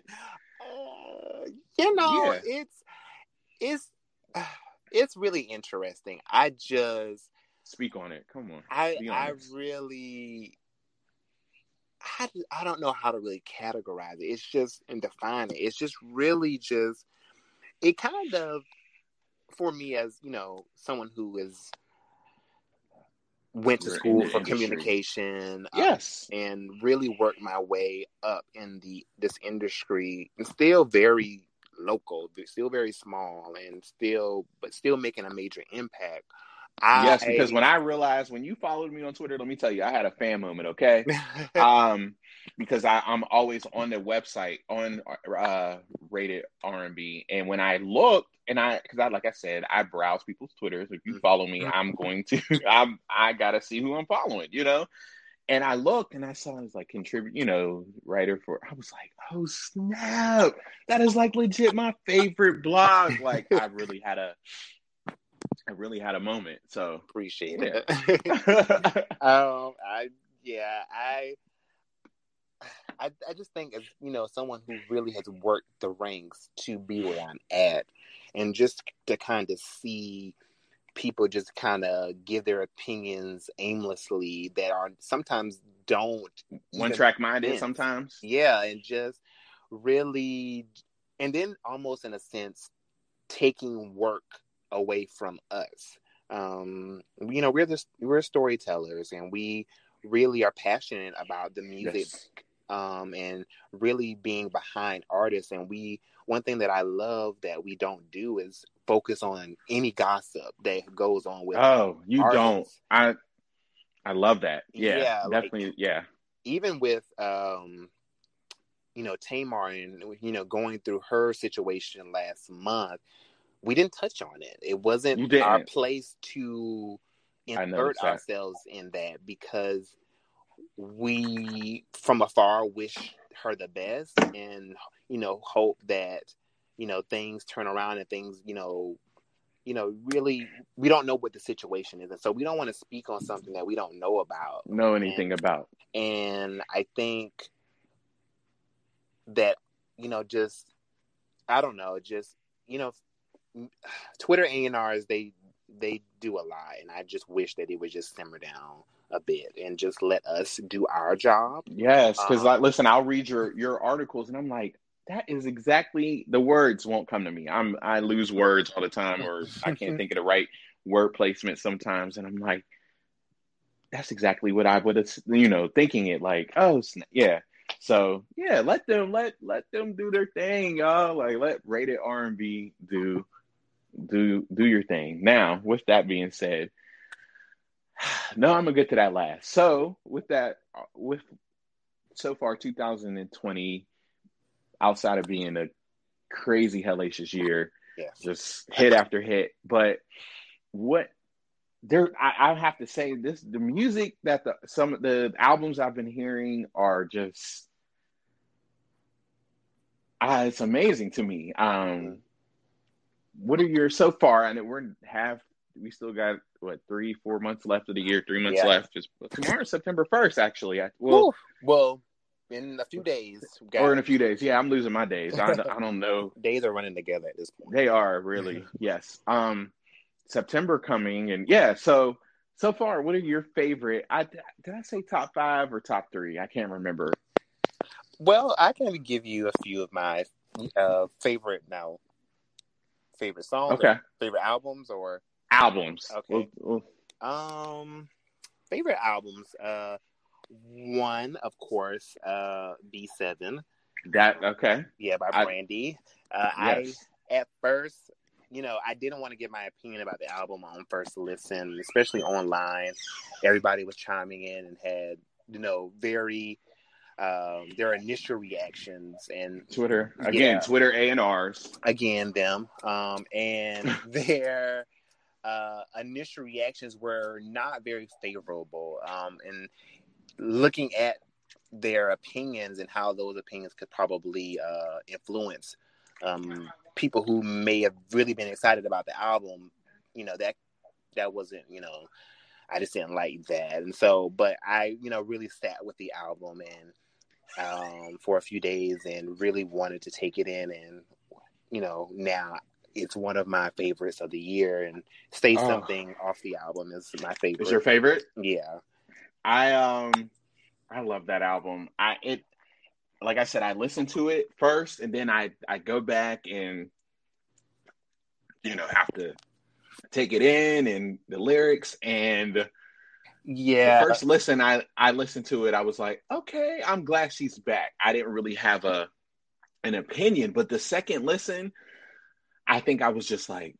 uh, you know yeah. it's it's it's really interesting. I just speak on it. Come on. I I really I, I don't know how to really categorize it. It's just and define it. It's just really just it kind of for me as you know someone who is went to We're school for industry. communication uh, yes um, and really worked my way up in the this industry and still very local, they're still very small and still, but still making a major impact. I, yes, because when I realized when you followed me on Twitter, let me tell you, I had a fan moment. Okay, *laughs* um, because I, I'm always on the website on uh, rated R and B, and when I looked and I, because I like I said, I browse people's Twitters. If you mm-hmm. follow me, I'm going to, *laughs* I'm I gotta see who I'm following, you know. And I looked and I saw I was like contribute, you know, writer for. I was like, oh snap, that is like legit my favorite blog. Like I really had a, I really had a moment. So appreciate yeah. it. *laughs* um, I yeah, I, I, I just think as you know, someone who really has worked the ranks to be where I'm at, and just to kind of see people just kind of give their opinions aimlessly that are sometimes don't one track minded sometimes? Yeah and just really and then almost in a sense taking work away from us. Um you know we're the we're storytellers and we really are passionate about the music yes. um and really being behind artists. And we one thing that i love that we don't do is focus on any gossip that goes on with. Oh, you artists. don't. I I love that. Yeah, yeah definitely. Like, yeah. Even with um, you know, Tamar and you know going through her situation last month, we didn't touch on it. It wasn't our place to invert ourselves in that because we from afar wish her the best and you know hope that you know things turn around and things you know you know really we don't know what the situation is. And so we don't want to speak on something that we don't know about. Know anything and, about. and i think that you know just i don't know just you know twitter a&rs they they do a lot. And i just wish that it would just simmer down a bit and just let us do our job. Yes because um, like listen i'll read your your articles and i'm like that is exactly the words won't come to me. I'm I lose words all the time, or I can't *laughs* think of the right word placement sometimes, and I'm like, that's exactly what I would have, you know, thinking it like, oh yeah. So yeah, let them let let them do their thing, y'all. Like let rated R and B do do do your thing. Now, with that being said, *sighs* no, I'm gonna get to that last. So with that, uh, with so far 2020 outside of being a crazy hellacious year, yes. just hit after hit. But what there, I, I, have to say this: the music that the some of the albums I've been hearing are just, uh, it's amazing to me. Um, mm-hmm. what are your so far? And we're half. We still got what three, four months left of the year. Three months yeah. left. Just tomorrow, September first. Actually, I, well, well, in a few days. Or in a few days. Yeah, I'm losing my days. I, I don't know. *laughs* days are running together at this point. They are really. *laughs* yes. Um, September coming, and yeah. So so far, what are your favorite? I did I say top five or top three? I can't remember. Well, I can give you a few of my uh, favorite now. Favorite songs. Okay. Favorite albums or albums. Okay. We'll, we'll... Um, favorite albums. Uh, one, of course, uh, B7. That okay? Yeah, by Brandy. Uh, yes. I at first, you know, I didn't want to give my opinion about the album on first listen, especially online. Everybody was chiming in and had, you know, very um, their initial reactions and Twitter again, yeah, Twitter A and R's again them, um, and *laughs* their uh, initial reactions were not very favorable. Um, and looking at their opinions and how those opinions could probably uh, influence um, people who may have really been excited about the album, you know that that wasn't you know I just didn't like that, and so but I you know really sat with the album and um, for a few days and really wanted to take it in, and you know now it's one of my favorites of the year, and "Say oh. Something" off the album is my favorite. Is your favorite? Yeah. I um I love that album. I it like I said, I listen to it first and then I I go back and you know have to take it in and the lyrics and yeah. first listen I I listened to it. I was like okay I'm glad she's back. I didn't really have a an opinion but the second listen I think I was just like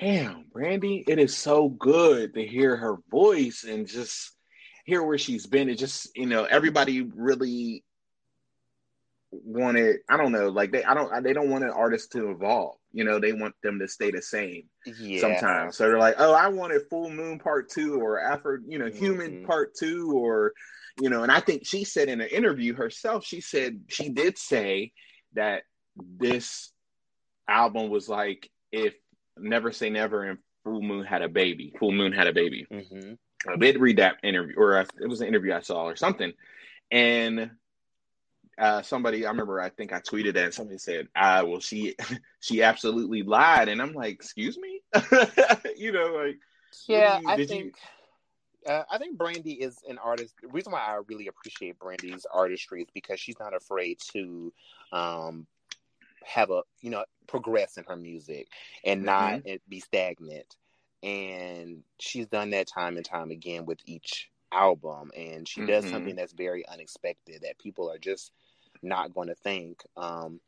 damn Brandy it is so good to hear her voice and just hear where she's been. It just you know everybody really wanted. I don't know, like they I don't they don't want an artist to evolve. You know, they want them to stay the same. Yeah. Sometimes, so they're like, oh, I wanted Full Moon Part Two or Afro, you know, Human mm-hmm. Part Two or you know, and I think she said in an interview herself, she said she did say that this album was like if Never Say Never and Full Moon had a baby. Full Moon had a baby. Mm-hmm. I did read that interview, or it was an interview I saw or something, and uh, somebody I remember I think I tweeted that and somebody said, "Ah, well she *laughs* she absolutely lied," and I'm like, "Excuse me," *laughs* you know, like yeah, you, I think. You... Uh, I think Brandy is an artist. The reason why I really appreciate Brandy's artistry is because she's not afraid to um, have a you know progress in her music and not mm-hmm. be stagnant. And she's done that time and time again with each album, and she mm-hmm. does something that's very unexpected that people are just not going to think. Um,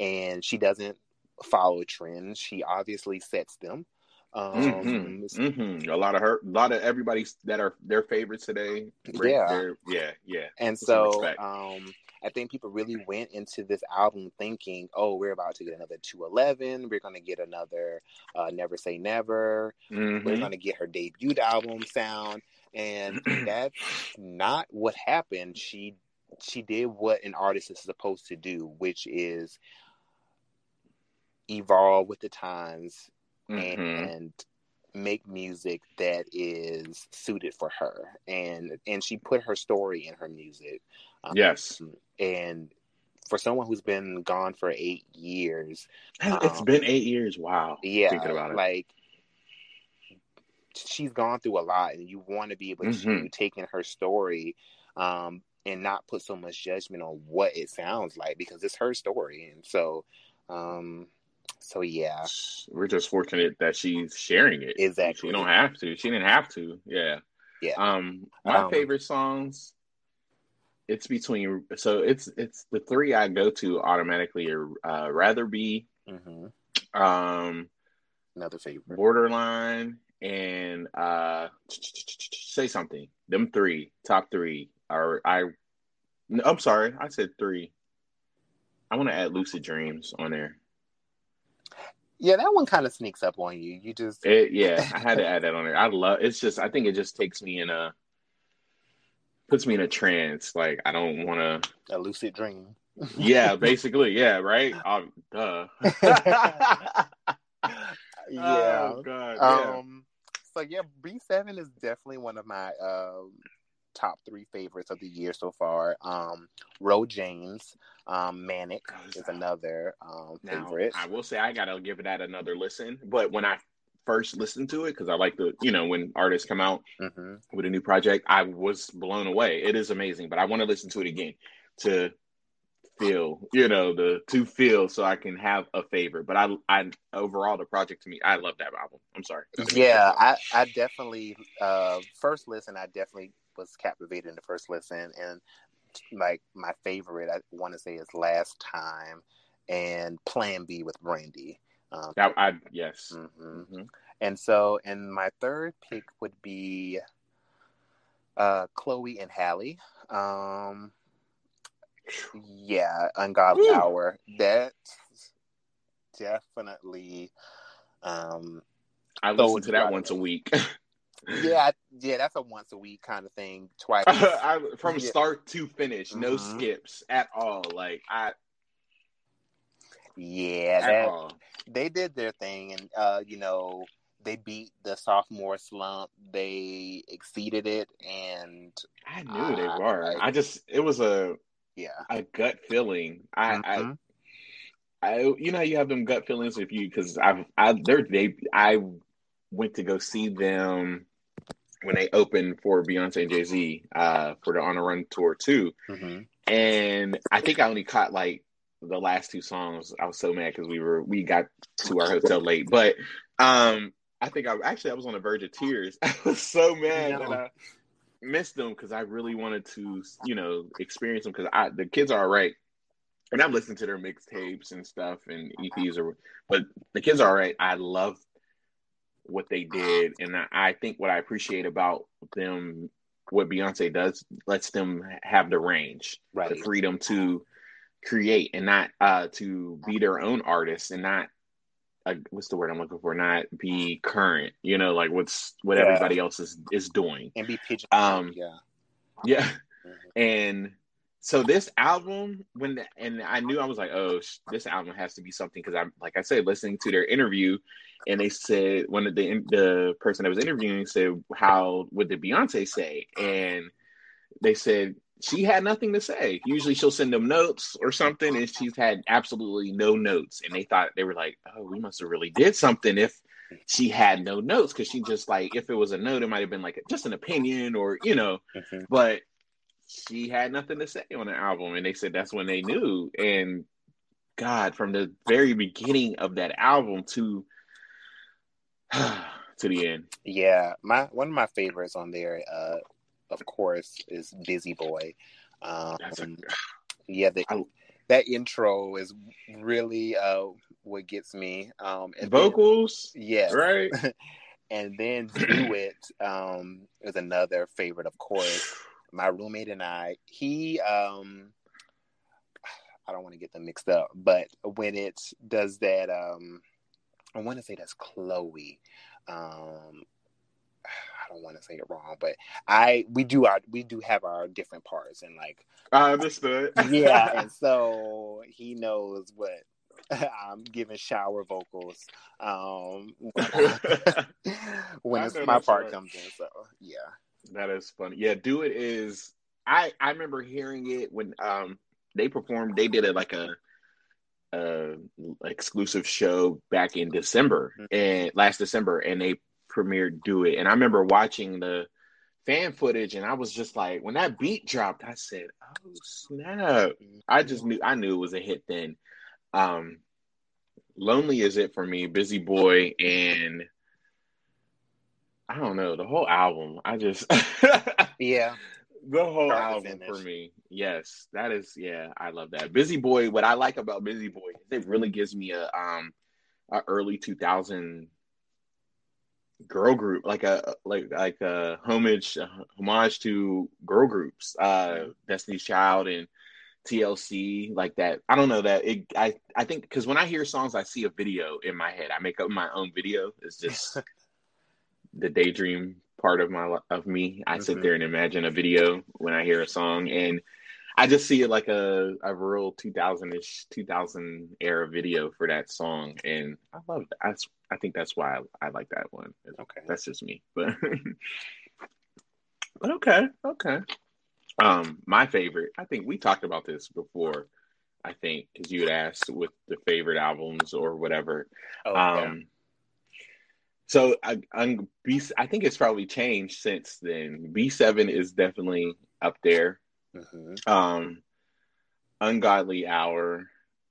and she doesn't follow trends. She obviously sets them. Um, mm-hmm. Mm-hmm. A lot of her, a lot of everybody that are their favorites today. Yeah, yeah, yeah. And so, um, I think people really went into this album thinking, "Oh, we're about to get another 211. We're going to get another uh, Never Say Never. Mm-hmm. We're going to get her debut album sound." And *clears throat* that's not what happened. She she did what an artist is supposed to do, which is evolve with the times mm-hmm. and make music that is suited for her. And and she put her story in her music. Um, yes. and for someone who's been gone for eight years it's um, been eight years. Wow. Yeah thinking about it. like she's gone through a lot and you want to be able mm-hmm. to take in her story um, and not put so much judgment on what it sounds like because it's her story. And so um so yeah, we're just fortunate that she's sharing it. Exactly. She don't have to. She didn't have to. Yeah. Yeah. Um, my um, favorite songs. It's between so it's it's the three I go to automatically are uh, rather be, mm-hmm. um, another favorite borderline and uh, say something. Them three top three are I. I'm sorry, I said three. I want to add lucid dreams on there. Yeah, that one kind of sneaks up on you. You just it, yeah, I had to *laughs* add that on there. I love it's just I think it just takes me in a puts me in a trance. Like I don't want to a lucid dream. *laughs* yeah, basically, yeah, right. Oh, duh. *laughs* yeah. Oh, God, yeah. Um. So yeah, B seven is definitely one of my um top three favorites of the year so far. Um, Ro James, um, Manic is another um, now, favorite. I will say I gotta give that another listen. But when I first listened to it, because I like the you know when artists come out mm-hmm. with a new project, I was blown away. It is amazing, but I want to listen to it again to feel you know the to feel so I can have a favorite. But I I overall the project to me, I love that album. I'm sorry. Yeah, I I definitely uh first listen I definitely was captivated in the first listen, and like my favorite, I want to say is Last Time and Plan B with Brandy. Um, I, I yes. Mm-hmm. Mm-hmm. And so, and my third pick would be uh, Chloe and Halle. Um, yeah, Ungodly Ooh. Hour. That definitely. Um, I listen to that once a week. *laughs* yeah, yeah, that's a once a week kind of thing. *laughs* Twice I, from yeah. start to finish, no mm-hmm. skips at all. Like I, yeah, that, they did their thing, and uh, you know, they beat the sophomore slump. They exceeded it, and I knew uh, they were. I, I, just it was a yeah a gut feeling. I. Mm-hmm. I I, you know, you have them gut feelings if you because I've, I, they're they, I went to go see them when they opened for Beyonce and Jay Z uh, for the On a Run tour too, mm-hmm. and I think I only caught like the last two songs. I was so mad because we were we got to our hotel late, but um, I think I actually I was on the verge of tears. *laughs* I was so mad that I missed them because I really wanted to you know experience them because I the kids are all right. And I've listened to their mixtapes and stuff and EPs, or but the kids are all right. I love what they did, and I, I think what I appreciate about them, what Beyonce does, lets them have the range, right. the freedom to create, and not uh, to be their own artists, and not uh, what's the word I'm looking for? Not be current, you know, like what's what yeah. everybody else is is doing, and be pigeon. Um, yeah, yeah. And so this album, when the, and I knew I was like, oh, this album has to be something because I'm like I said, listening to their interview, and they said one of the the person that was interviewing said, how would the Beyonce say? And they said she had nothing to say. Usually she'll send them notes or something, and she's had absolutely no notes. And they thought they were like, oh, we must have really did something if she had no notes because she just like if it was a note, it might have been like just an opinion or you know, mm-hmm. but she had nothing to say on the album, and they said that's when they knew. And God, from the very beginning of that album to *sighs* to the end, yeah, my one of my favorites on there, uh, of course, is Busy Boy. Um, a, *sighs* yeah, the, I, that intro is really uh, what gets me. Um, and vocals, yeah, right. *laughs* and then Do It um, is another favorite, of course *sighs* my roommate and I, he um I don't want to get them mixed up, but when it does that um I want to say that's Chloe. Um I don't want to say it wrong, but I we do our we do have our different parts and like I understood. yeah, *laughs* and so he knows what *laughs* I'm giving shower vocals um *laughs* when, it's my part right. comes in. So yeah. That is funny. Yeah, Do It is I I remember hearing it when um they performed they did it like a uh exclusive show back in December mm-hmm. and last December and they premiered Do It and I remember watching the fan footage and I was just like when that beat dropped I said oh snap I just knew I knew it was a hit then um Lonely is it for me Busy Boy and I don't know the whole album. I just *laughs* yeah, the whole Start album for me. Yes, that is yeah. I love that. Busy Boy. What I like about Busy Boy it really gives me a um a early two thousand girl group like a like like a homage a homage to girl groups uh destiny's child and tlc like that i don't know that it i i think because when i hear songs i see a video in my head i make up my own video it's just *laughs* the daydream part of my of me. I mm-hmm. sit there and imagine a video when I hear a song, and I just see it like a a real two thousand ish, two thousand era video for that song, and I love that. I, I think that's why I, I like that one. Okay, that's just me, but *laughs* but okay, okay. Um, my favorite. I think we talked about this before. I think because you had asked with the favorite albums or whatever. Oh, um, so I, I'm B. I think it's probably changed since then. B seven is definitely up there. Mm-hmm. Um, Ungodly Hour,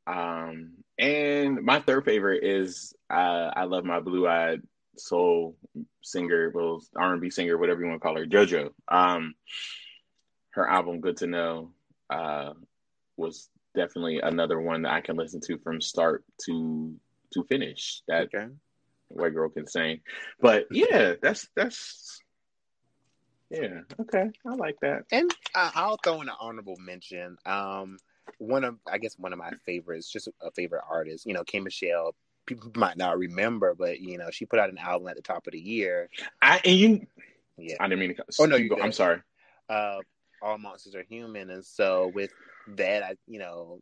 um, and my third favorite is uh, I love my blue eyed soul singer, well R and B singer, whatever you want to call her, JoJo. Um, her album Good to Know uh, was definitely another one that I can listen to from start to to finish. That okay white girl can sing. But yeah, that's that's yeah okay. I like that. And uh, I'll throw in an honorable mention. Um, one of I guess one of my favorites, just a favorite artist. You know, K Michelle. People might not remember, but you know, she put out an album at the top of the year. I and you, yeah. I didn't mean to. Oh no, you. Go, I'm sorry. Uh, all monsters are human, and so with that, I you know,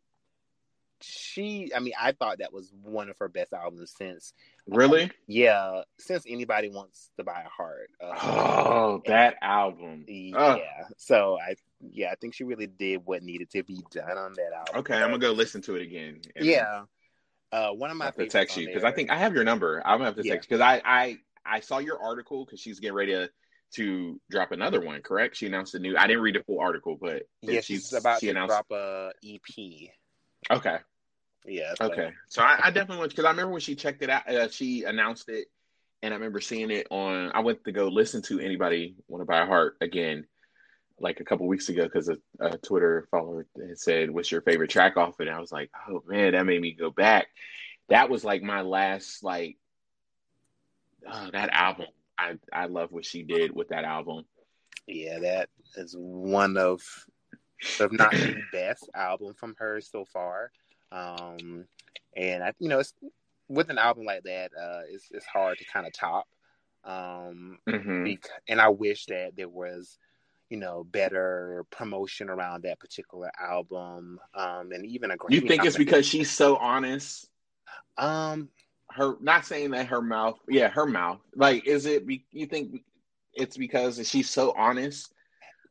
she. I mean, I thought that was one of her best albums since Really? Um, yeah. Since anybody wants to buy a heart. Uh, oh, that album. Yeah. So I, yeah, I think she really did what needed to be done on that album. Okay, I'm gonna go listen to it again. Yeah. Uh, one of my. To text you because I think I have your number. I'm gonna have to text because I I I saw your article because she's getting ready to to drop another one. Correct? She announced a new. I didn't read the full article, but yeah, she's about she to announced... drop a EP. Okay. Yeah. Okay. So I, I definitely went because I remember when she checked it out, uh, she announced it, and I remember seeing it on. I went to go listen to anybody want to buy a heart again, like a couple weeks ago because a, a, Twitter follower had said, "What's your favorite track off it?" And I was like, "Oh man, that made me go back." That was like my last like uh, that album. I I love what she did with that album. Yeah, that is one of, if not the best album from her so far. Um, and I, you know, it's with an album like that, uh, it's it's hard to kind of top. Um, mm-hmm. bec- and I wish that there was, you know, better promotion around that particular album, um, and even a. Grammy you think it's because she's so honest? Um, her not saying that her mouth, yeah, her mouth. Like, is it? You think it's because she's so honest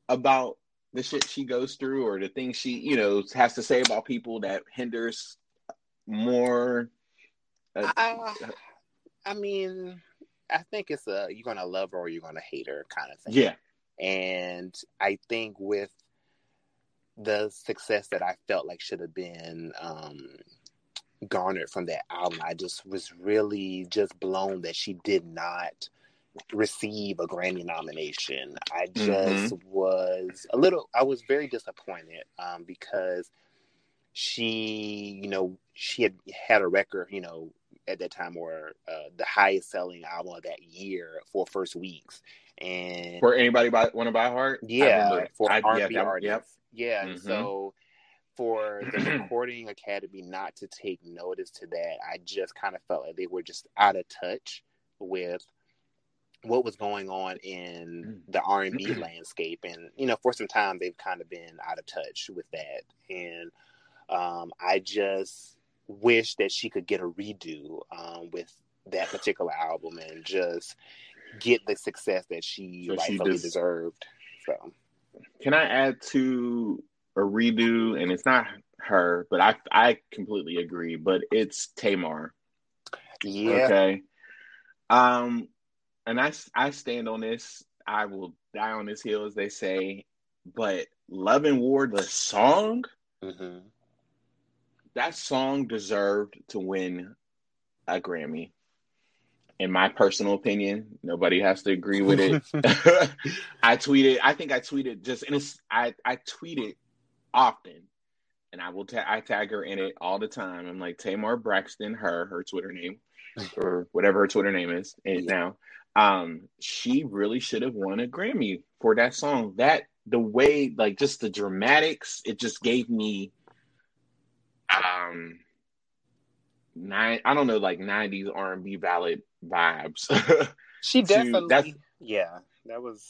about the shit she goes through, or the things she, you know, has to say about people that hinders more? Uh, I, I mean, I think it's a you're gonna love her or you're gonna hate her kind of thing. Yeah. And I think with the success that I felt like should have been um, garnered from that album, I just was really just blown that she did not receive a Grammy nomination. I just mm-hmm. was a little, I was very disappointed um, because she, you know, she had had a record, you know, at that time or uh, the highest selling album of that year for first weeks. And for anybody want to buy heart, yeah, for R&B yeah, artists, yep. yeah. Mm-hmm. so for *clears throat* the Recording Academy not to take notice to that, I just kind of felt like they were just out of touch with what was going on in mm. the R and B landscape, and you know, for some time they've kind of been out of touch with that, and um, I just wish that she could get a redo um, with that particular album and just get the success that she so rightfully she deserved. So, can I add to a redo? And it's not her, but I I completely agree. But it's Tamar. Yeah. Okay. Um, and I I stand on this. I will die on this hill, as they say. But Love and War, the song. Mm-hmm that song deserved to win a Grammy. In my personal opinion, nobody has to agree with it. *laughs* *laughs* I tweeted. I think I tweeted just, and it's I I tweeted often, and I will ta- I tag her in it all the time. I'm like Tamar Braxton, her her Twitter name, *laughs* or whatever her Twitter name is and now. Um, she really should have won a Grammy for that song. That the way, like, just the dramatics, it just gave me um nine I don't know like nineties R and B ballad vibes. *laughs* she definitely yeah, that was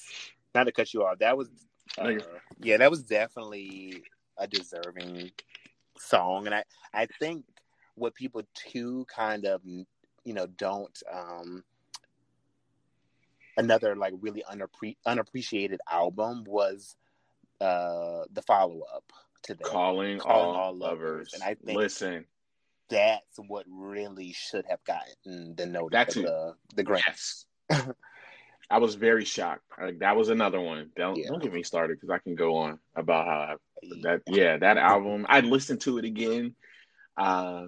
not to cut you off. That was uh, yeah, that was definitely a deserving song. And I, I think what people too kind of you know don't um another like really unappre- unappreciated album was uh the follow up to them. Calling, calling all, all lovers. lovers. And I think listen, that's what really should have gotten the notice that's of the the grant. Yes. I was very shocked. Like, that was another one. Don't yeah. don't get me started because I can go on about how I, that yeah that album. I listened to it again. Uh,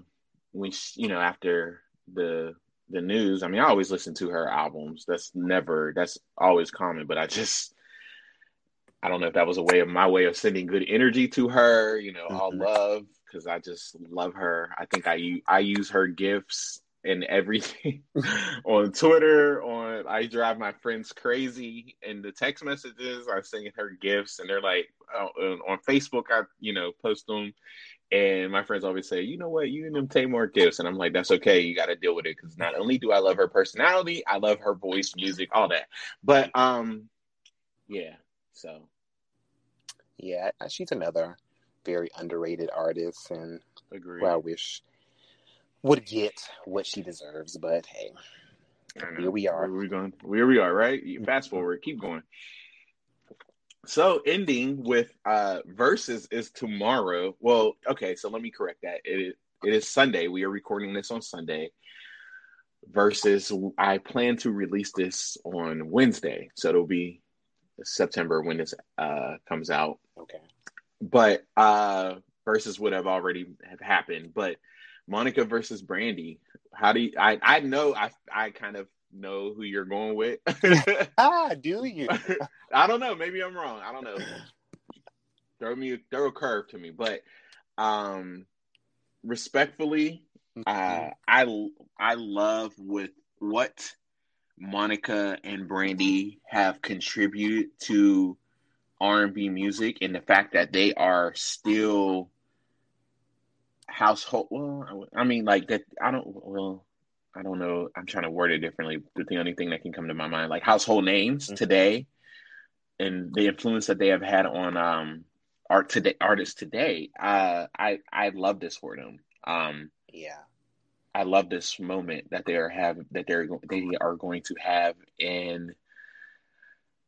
when she, you know after the the news. I mean, I always listen to her albums. That's never that's always common. But I just I don't know if that was a way of my way of sending good energy to her, you know, all mm-hmm. love because I just love her. I think I I use her gifts and everything *laughs* on Twitter. On I drive my friends crazy in the text messages. I'm sending her gifts, and they're like oh, on Facebook. I you know post them, and my friends always say, you know what, you and them take more gifts, and I'm like, that's okay. You got to deal with it because not only do I love her personality, I love her voice, music, all that. But um, yeah. So yeah, she's another very underrated artist, and Agreed. who I wish would get what she deserves. But hey, here we are. Where we going? Where we are, right? Fast forward, keep going. So ending with uh Verzuz is tomorrow. Well, okay, so let me correct that. It is it is Sunday. We are recording this on Sunday. Versus I plan to release this on Wednesday. So it'll be September when this uh comes out. Okay. But uh Verzuz would have already have happened. But Monica versus Brandy. How do you I I know I I kind of know who you're going with. *laughs* *laughs* ah, do you? *laughs* I don't know. Maybe I'm wrong. I don't know. throw me throw a curve to me. But um respectfully, mm-hmm. uh I I love with what Monica and Brandy have contributed to R&B music and the fact that they are still household well I mean like that I don't well I don't know I'm trying to word it differently but the only thing that can come to my mind like household names mm-hmm. today and the influence that they have had on um art today artists today. Uh, I I love this for them. Um, yeah, I love this moment that they are have that they're they are going to have in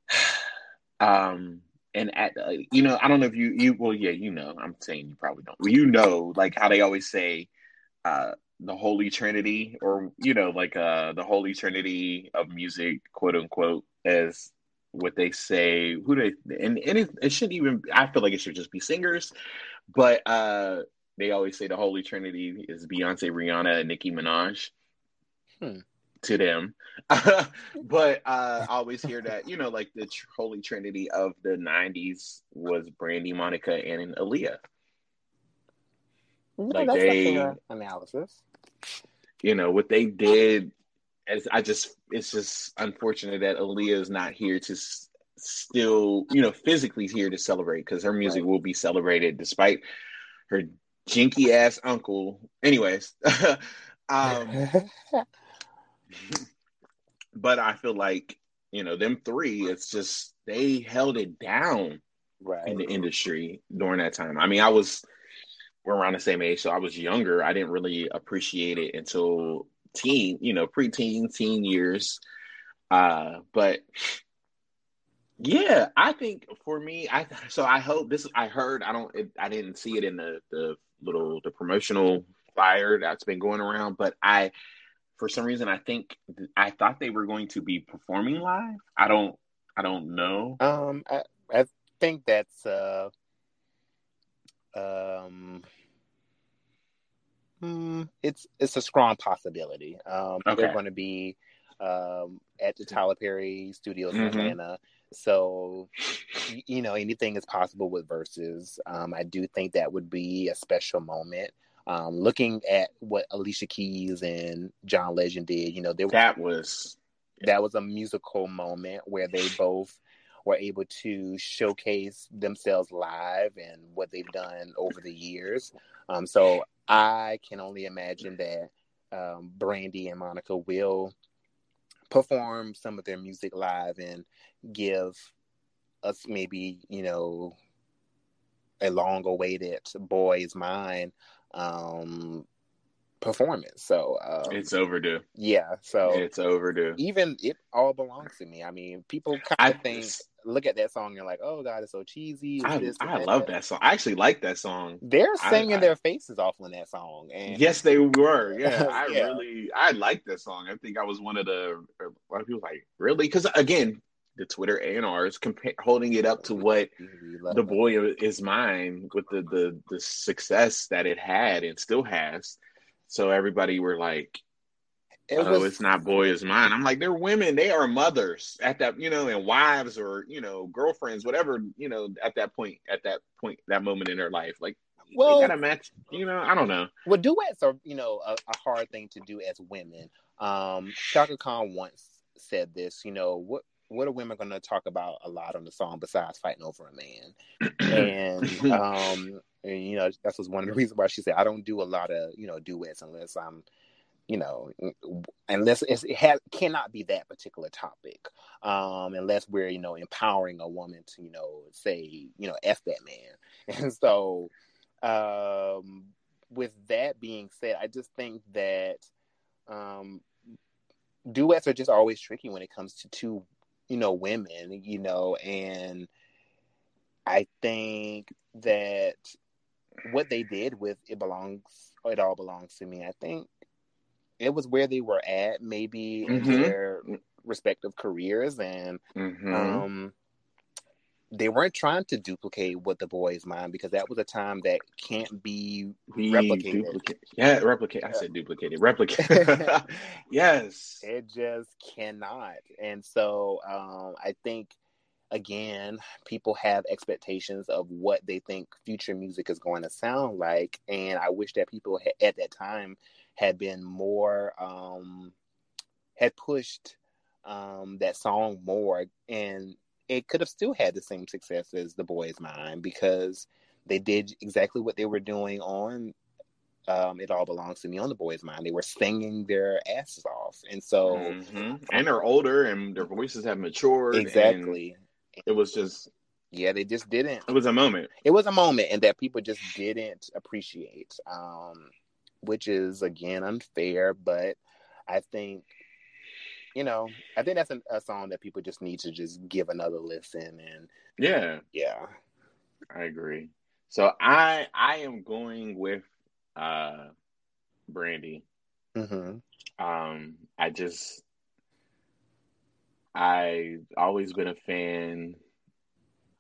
*sighs* um and at uh, you know I don't know if you you well yeah you know I'm saying you probably don't well, you know like how they always say uh the holy trinity or you know like uh the holy trinity of music quote unquote as what they say who they and, and it, it shouldn't even I feel like it should just be singers but uh they always say the holy trinity is Beyonce Rihanna and Nicki Minaj hmm. to them *laughs* but uh, I always hear that you know, like the holy trinity of the '90s was Brandy, Monica, and Aaliyah. No, like they analysis. You know what they did. As I just, it's just unfortunate that Aaliyah is not here to s- still, you know, physically here to celebrate because her music right. will be celebrated despite her jinky ass uncle. Anyways, *laughs* um, *laughs* but I feel like you know them three. It's just they held it down right. in the industry during that time. I mean, I was we're around the same age, so I was younger. I didn't really appreciate it until teen, you know, preteen, teen years. Uh, but yeah, I think for me, I so I hope this. I heard I don't. It, I didn't see it in the the little the promotional flyer that's been going around, but I for some reason I think I thought they were going to be performing live. I don't I don't know. Um I I think that's uh um hmm, it's it's a strong possibility. Um okay. they're going to be um at the Tyler Perry Studios mm-hmm. in Atlanta. So, you know, anything is possible with Verzuz. Um, I do think that would be a special moment. Um, looking at what Alicia Keys and John Legend did, you know, there that was that was a musical moment where they both were able to showcase themselves live and what they've done over the years. Um, so I can only imagine that um, Brandy and Monica will perform some of their music live and give us maybe you know a long awaited boy's mine um performance. So um, it's overdue. Yeah, so it's overdue. Even it all belongs to me. I mean, people kind of think look at that song and like, oh god, it's so cheesy. I, this, I that. love that song. I actually like that song. They're singing I, I, their faces off on that song. And yes, they were. *laughs* Yeah, I yeah. really I like that song. I think I was one of the a lot of people like really because again. The Twitter A and R's compa- holding it up to what *laughs* the boy is mine with the, the the success that it had and still has so everybody were like, it "Oh, was, it's not boy is mine." I'm like, they're women. They are mothers at that, you know, and wives or you know, girlfriends, whatever, you know, at that point, at that point, that moment in their life, like. Well, they gotta match, you know. I don't know. Well, duets are, you know, a, a hard thing to do as women. Um, Chaka Khan once said this. You know, what what are women going to talk about a lot on the song besides fighting over a man? and *clears throat* um, and you know that's was one of the reasons why she said I don't do a lot of you know duets unless I'm you know unless it has, cannot be that particular topic um unless we're you know empowering a woman to you know say you know f that man. *laughs* And so um with that being said i just think that um duets are just always tricky when it comes to two you know women you know and i think that what they did with it belongs it all belongs to me i think it was where they were at maybe mm-hmm. in their respective careers and mm-hmm. um they weren't trying to duplicate what the boys mind because that was a time that can't be, be replicated. Duplicate. Yeah, replicate. I said duplicated. Replicate. *laughs* *laughs* yes. It just cannot. And so um, I think again, people have expectations of what they think future music is going to sound like, and I wish that people ha- at that time had been more um, had pushed um, that song more, and it could have still had the same success as "The Boy's Mine because they did exactly what they were doing on um, it all belongs to me on the boys' mind. They were singing their asses off, and so mm-hmm. and they're older and their voices have matured. Exactly, it was just yeah, they just didn't. It was a moment. It was a moment, and that people just didn't appreciate, um, which is again unfair. But I think, you know, I think that's a, a song that people just need to just give another listen. And yeah, yeah, I agree. So I I am going with uh Brandy. Mm-hmm. Um, I just I always been a fan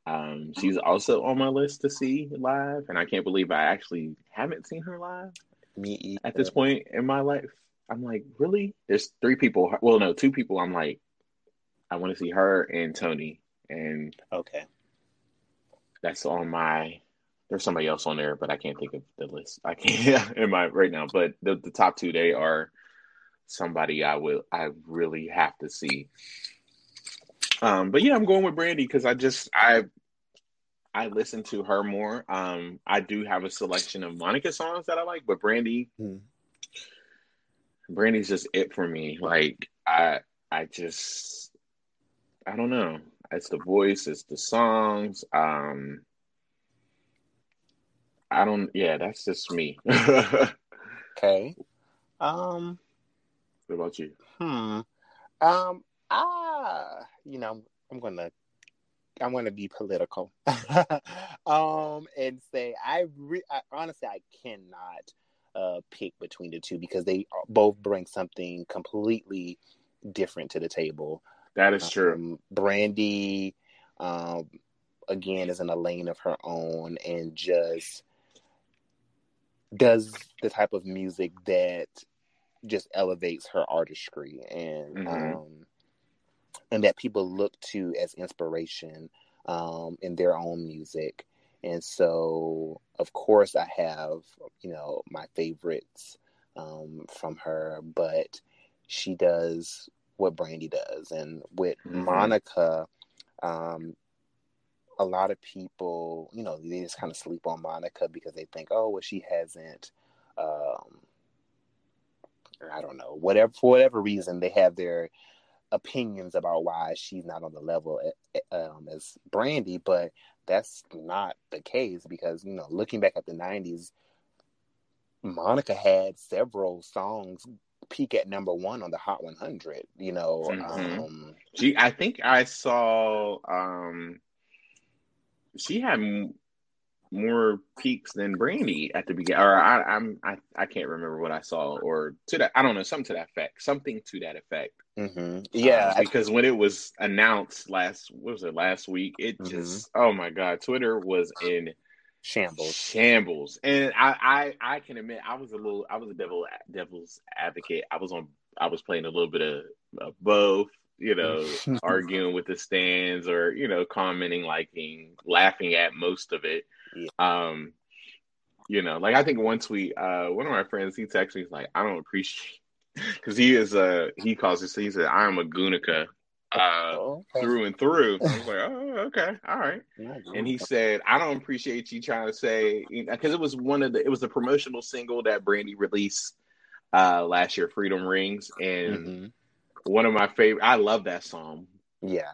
um, she's also on my list to see live, and I can't believe I actually haven't seen her live. Me either. at this point in my life. I'm like, really? There's three people. Well, no, two people. I'm like, I want to see her and Toni, and okay, that's on my. There's somebody else on there, but I can't think of the list. I can't *laughs* in my right now. But the, the top two, they are somebody I will I really have to see. Um, but yeah, I'm going with Brandy because I just I I listen to her more. Um, I do have a selection of Monica songs that I like, but Brandy, hmm. Brandy's just it for me. Like I I just I don't know. It's the voice, it's the songs. Um, I don't. Yeah, that's just me. *laughs* okay. Um. What about you? Hmm. Um. Ah. You know, I'm gonna. I'm gonna be political, *laughs* um, and say I, re- I honestly I cannot uh, pick between the two because they both bring something completely different to the table. That is true. Um, Brandy, um, again, is in a lane of her own and just does the type of music that just elevates her artistry and Mhm. um, and that people look to as inspiration um, in their own music. And so, of course, I have you know my favorites um, from her, but she does what Brandy does, and with Mhm. Monica, um, a lot of people, you know, they just kind of sleep on Monica because they think, oh, well, she hasn't, um, I don't know, whatever for whatever reason, they have their opinions about why she's not on the level eh, um, as Brandy, but that's not the case because you know, looking back at the '90s, Monica had several songs peak at number one on the Hot 100. You know, Mhm. um, She, I think I saw. Um, she had more peaks than Brandy at the beginning, or I, I'm I, I can't remember what I saw, or to that I don't know something to that effect, something to that effect. mhm. yeah, Uh, because when it was announced last, what was it last week? It Mhm. just, oh my god, Twitter was in shambles. shambles, and I, I, I can admit I was a little, I was a devil, devil's advocate. I was on, I was playing a little bit of, of both, you know, *laughs* arguing with the stands or you know, commenting, liking, laughing at most of it. Yeah. Um, you know, like I think one tweet, uh, one of my friends, he texted me, he's like, I don't appreciate *laughs* because he is uh he calls it he said I am a Gunica uh Oh, okay. through and through. I was like, *laughs* oh okay, all right. And he said, I don't appreciate you trying to say because it was one of the it was a promotional single that Brandy released uh last year, Freedom Rings, and Mhm. one of my favorite. I love that song Yeah.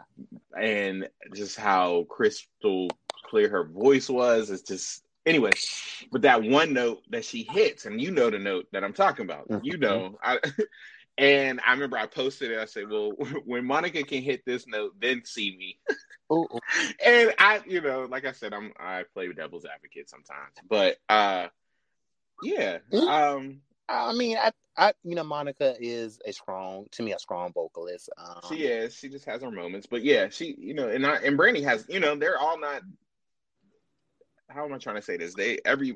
and just how crystal clear her voice was. It's just anyway. But that one note that she hits, and you know the note that I'm talking about. You Mhm. know, I, *laughs* and I remember I posted it. I said, "Well, *laughs* when Monica can hit this note, then see me." *laughs* And I, you know, like I said, I'm I play devil's advocate sometimes, but uh, yeah, Mhm. um, I mean, I, I, you know, Monica is a strong, to me, a strong vocalist. Um, she is. She just has her moments, but yeah, she, you know, and I, and Brandy has, you know, they're all not. How am I trying to say this? They every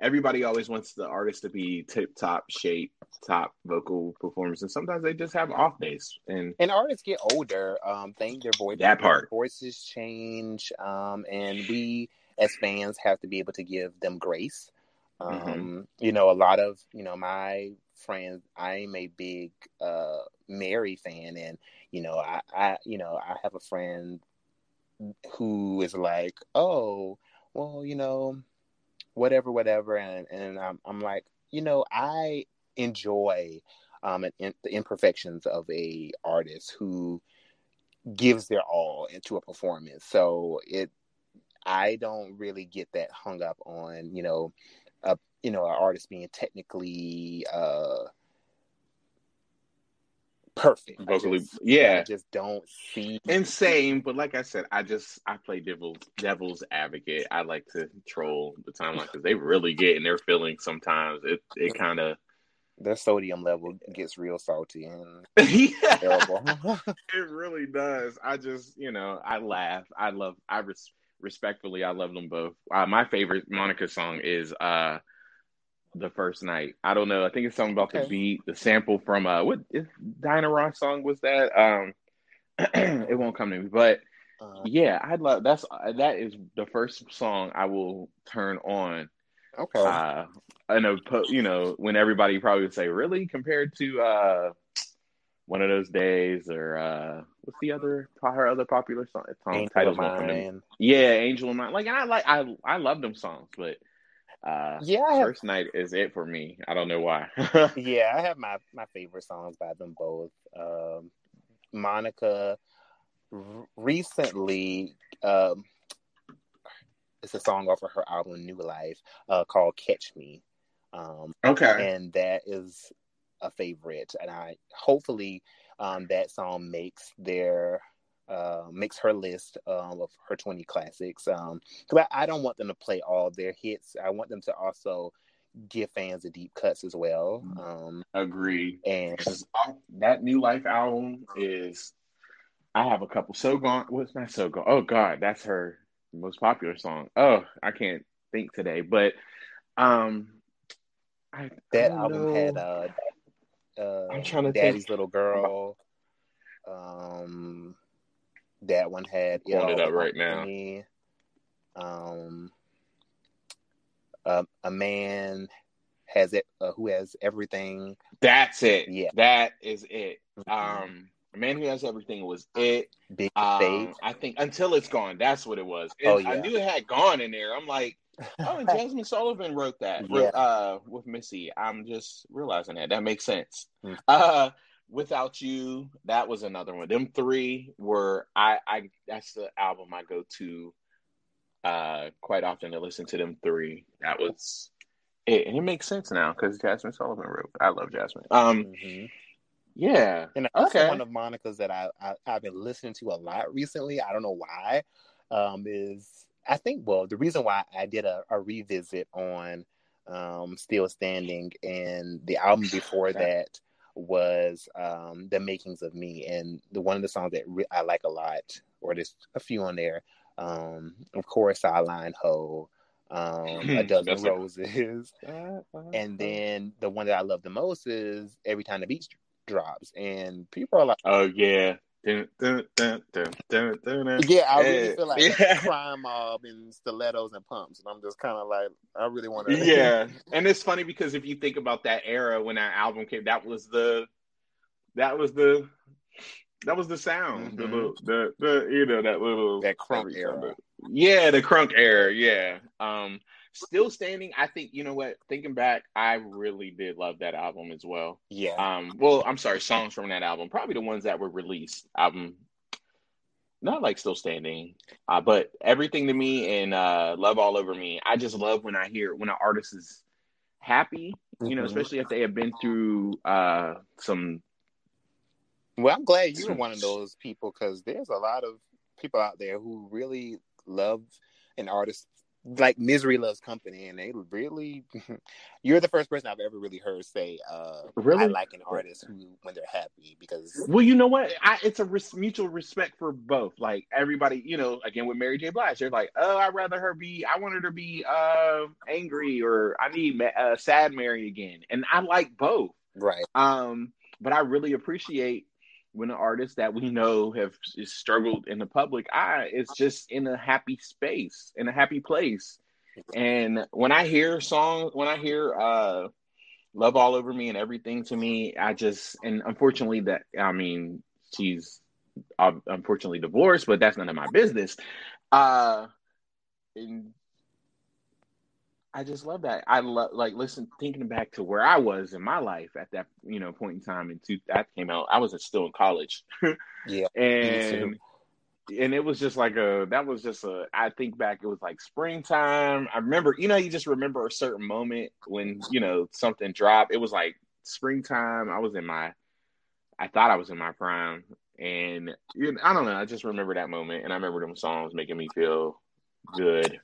everybody always wants the artist to be tip top shape, top vocal performance, and sometimes they just have off days. And And artists get older. Um, think their voice, That part. voices change. Um, and we as fans have to be able to give them grace. Um, Mm-hmm. you know, a lot of you know my friends. I'm a big uh Mary fan, and you know, I, I, you know, I have a friend who is like, oh, well, you know, whatever, whatever, and and I'm, I'm like, you know, I enjoy um the imperfections of a artist who gives their all into a performance. So it, I don't really get that hung up on you know, a you know, an artist being technically uh perfect. Vocally, just, yeah. I just don't see insane. But like I said, I just I play devil devil's advocate. I like to troll the timeline because they really get in their feelings sometimes. It it kind of their sodium level gets real salty and *laughs* yeah, terrible. *laughs* it really does. I just you know I laugh. I love. I res- respectfully I love them both. Uh, my favorite Monica song is uh the first night. I don't know. I think it's something about okay. the beat, the sample from uh what Diana Ross song was that? Um *clears throat* it won't come to me, but uh, yeah, I'd love that's that is the first song I will turn on. Okay. Uh I know you know when everybody probably would say really compared to uh one of those days or uh what's the other her other popular song song titles won't come to me. Yeah, Angel of Mine. Like and I like I I love them songs, but uh, yeah, first night is it for me. I don't know why. *laughs* yeah, I have my my favorite songs by them both. Um, Monica r- recently, um, it's a song off of her album New Life uh, called "Catch Me." Um, okay, and that is a favorite, and I hopefully um, that song makes their uh, makes her list um, of her 20 classics. Um, because I, I, don't want them to play all their hits. I want them to also give fans the deep cuts as well. Um, Agree. And that New Life album is, I have a couple. So Gone, what's not So Gone? Oh, God, that's her most popular song. Oh, I can't think today. But um, I, that I album know. had uh, uh, I'm trying to Daddy's think. Little Girl. Um, that one had pulling it up right now. Um, uh, a man has it uh, who has everything. That's it. Yeah, that is it. Mm-hmm. Um, a man who has everything was it. Big um, faith. I think until it's gone. That's what it was. And oh yeah. I knew it had gone in there. I'm like, *laughs* oh, and Jazmine Sullivan wrote that. Yeah. Uh, with Missy. I'm just realizing that. That makes sense. Mm-hmm. Uh, Without You, that was another one. Them three were I I that's the album I go to uh quite often to listen to them three. That was it, and it makes sense now because Jazmine Sullivan wrote. I love Jazmine. Um, mm-hmm. yeah, and okay. one of Monica's that I, I have been listening to a lot recently. I don't know why. Um, is I think well the reason why I did a, a revisit on um Still Standing and the album before that was um, the makings of me, and the one of the songs that re- I like a lot, or there's a few on there. Um, of course, Sideline Ho, um, a dozen roses, *laughs* and then the one that I love the most is every time the beat drops, and people are like, "Oh yeah." Yeah, I really feel like yeah. crime mob and stilettos and pumps, and I'm just kind of like, I really want to. Yeah, and it's funny because if you think about that era when that album came, that was the, that was the, that was the sound, mm-hmm. the little, the the you know that little that crunk era. Yeah, the crunk era. Yeah. Um, Still Standing, I think, you know what, thinking back, I really did love that album as well. Yeah. Um, well, I'm sorry, songs from that album, probably the ones that were released. Album not like Still Standing, uh, but Everything to Me and uh, Love All Over Me. I just love when I hear when an artist is happy, you mm-hmm. know, especially if they have been through uh, some. Well, I'm glad you're one of those people because there's a lot of people out there who really love an artist like misery loves company and they really *laughs* you're the first person i've ever really heard say uh really? i like an artist who when they're happy because well you know what? I, it's a res- mutual respect for both. Like everybody you know again with mary j. Blige they're like oh i'd rather her be i want her to be uh angry or i need uh, sad mary again. And i like both. Right. Um but i really appreciate when an artist that we know have struggled in the public eye is just in a happy space, in a happy place. And when I hear songs, when I hear uh, "Love All Over Me" and everything to me, I just and unfortunately that I mean she's unfortunately divorced, but that's none of my business. Uh, and I just love that. I love like listen thinking back to where I was in my life at that you know point in time and two that came out. I was still in college. *laughs* yeah, and and it was just like a that was just a I think back it was like springtime. I remember you know you just remember a certain moment when you know something dropped. It was like springtime. I was in my I thought I was in my prime and you know, I don't know. I just remember that moment and I remember them songs making me feel good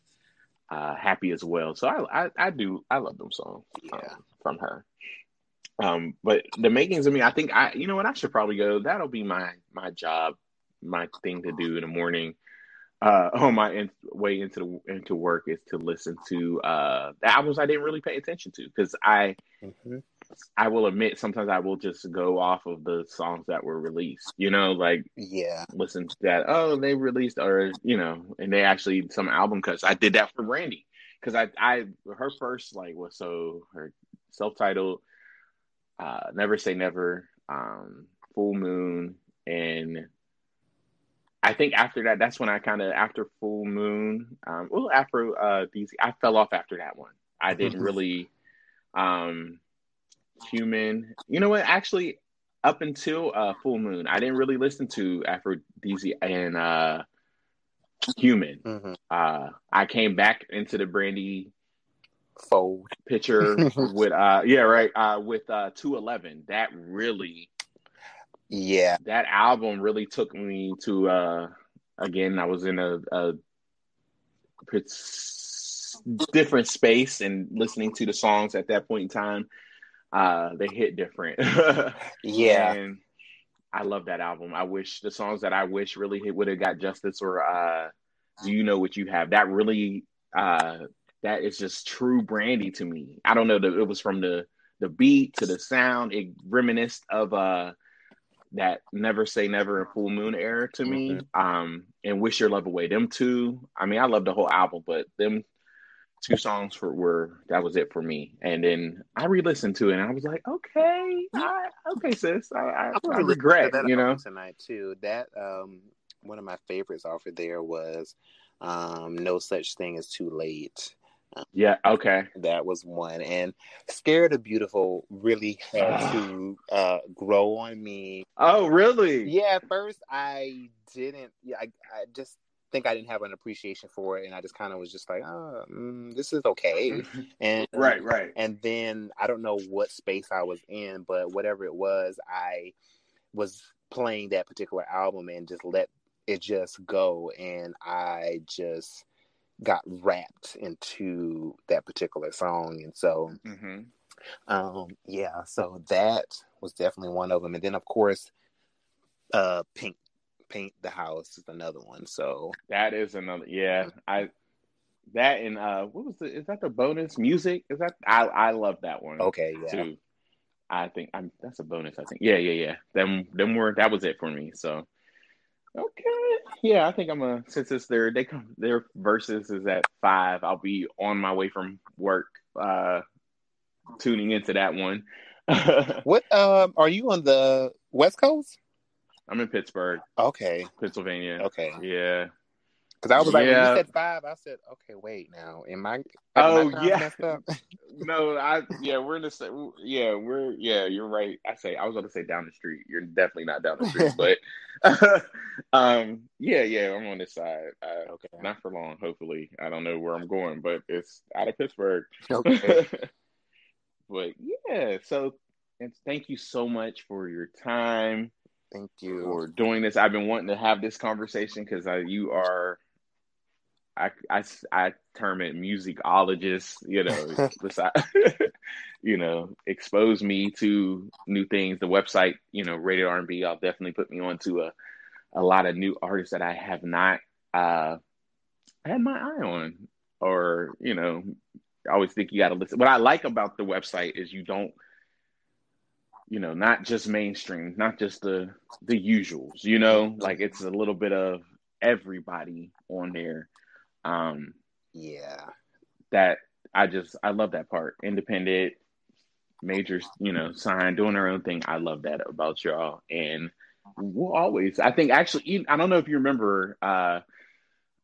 uh, happy as well. So I, I, I do I love them songs yeah. um, from her. Um, but the makings of me, I think I you know what I should probably go. That'll be my my job, my thing to do in the morning. Uh, on my in, way into the, into work is to listen to uh, the albums I didn't really pay attention to because I mm-hmm. I will admit sometimes I will just go off of the songs that were released. You know, like yeah, listen to that. Oh, they released or you know, and they actually some album cuts. I did that for Brandy because I I her first like was so her self titled, uh, Never Say Never, um, Full Moon, and I think after that, that's when I kind of after Full Moon, um, well after uh, DC, I fell off after that one. I didn't *laughs* really um Human. You know what? Actually, up until uh, Full Moon, I didn't really listen to Afrodisiac and uh, Human. Mm-hmm. Uh, I came back into the Brandy fold picture *laughs* with uh yeah right uh with uh 211 that really yeah that album really took me to uh again i was in a, a different space and listening to the songs at that point in time uh, they hit different. *laughs* yeah. And I love that album. I wish the songs that I wish really would have got justice or uh, Do You Know What You Have? That really uh, that is just true brandy to me. I don't know that it was from the the beat to the sound. It reminisced of uh that Never Say Never and Full Moon era to me. Mm-hmm. Um and Wish Your Love Away. Them two. I mean, I love the whole album, but them two songs for were that was it for me. And then I re-listened to it, and I was like, okay, I, okay, sis, I, I, I regret that you know tonight too. That um, one of my favorites off of there was um, "No Such Thing as Too Late." Um, yeah, okay, that was one. And "Scared of Beautiful" really had to uh, grow on me. Oh, really? Yeah. At first, I didn't. Yeah, I, I just think I didn't have an appreciation for it, and I just kind of was just like, oh, mm, this is okay. *laughs* And right, right. And then I don't know what space I was in, but whatever it was, I was playing that particular album and just let it just go, and I just got wrapped into that particular song, and so. Mm-hmm. Um, yeah, so that was definitely one of them, and then of course, uh, Pink paint the house is another one. So that is another. Yeah, I that and uh, what was the? Is that the bonus music? Is that I I love that one. Okay, yeah. Too. I think I'm. That's a bonus. I think. Yeah, yeah, yeah. Them them were that was it for me. So okay, yeah. I think I'm a since it's their they come their Verzuz is at five. I'll be on my way from work, uh, tuning into that one. *laughs* what um are you on the West Coast? I'm in Pittsburgh. Okay. Pennsylvania. Okay. Yeah. Because I was like, yeah. when you said five, I said, okay, wait now, am I? Oh yeah. *laughs* no, I yeah, we're in the same. Yeah, we're yeah, you're right. I say I was going to say down the street. You're definitely not down the street, *laughs* but *laughs* um, yeah, yeah, I'm on this side. Uh, okay, not for long. Hopefully, I don't know where I'm going, but it's out of Pittsburgh. Okay. but yeah, so and thank you so much for your time. Thank you for doing this. I've been wanting to have this conversation because you are, I, I, I term it musicologist. You know, *laughs* *laughs* you know, expose me to new things. The website, you know, rated R and B. I'll definitely put me on to a, a lot of new artists that I have not uh, had my eye on, or you know, I always think you got to listen. What I like about the website is you don't you know, not just mainstream, not just the the usuals, you know, like it's a little bit of everybody on there. Um yeah. That I just I love that part. Independent major, you know, sign doing their own thing. I love that about y'all. And we'll always I think actually I don't know if you remember uh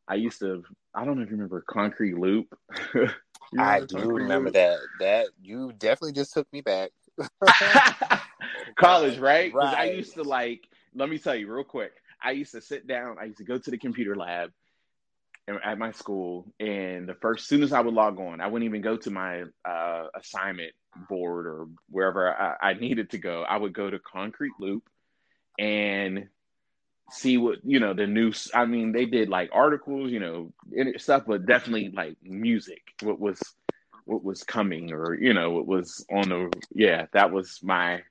I used to I don't know if you remember Concrete Loop. *laughs* I do remember that. That you definitely just took me back. *laughs* College, right? Because right. I used to like. Let me tell you real quick. I used to sit down. I used to go to the computer lab at my school, and the first, soon as I would log on, I wouldn't even go to my uh, assignment board or wherever I, I needed to go. I would go to Concrete Loop and see what you know the news i mean they did like articles you know and stuff but definitely like music what was what was coming or you know what was on the yeah that was my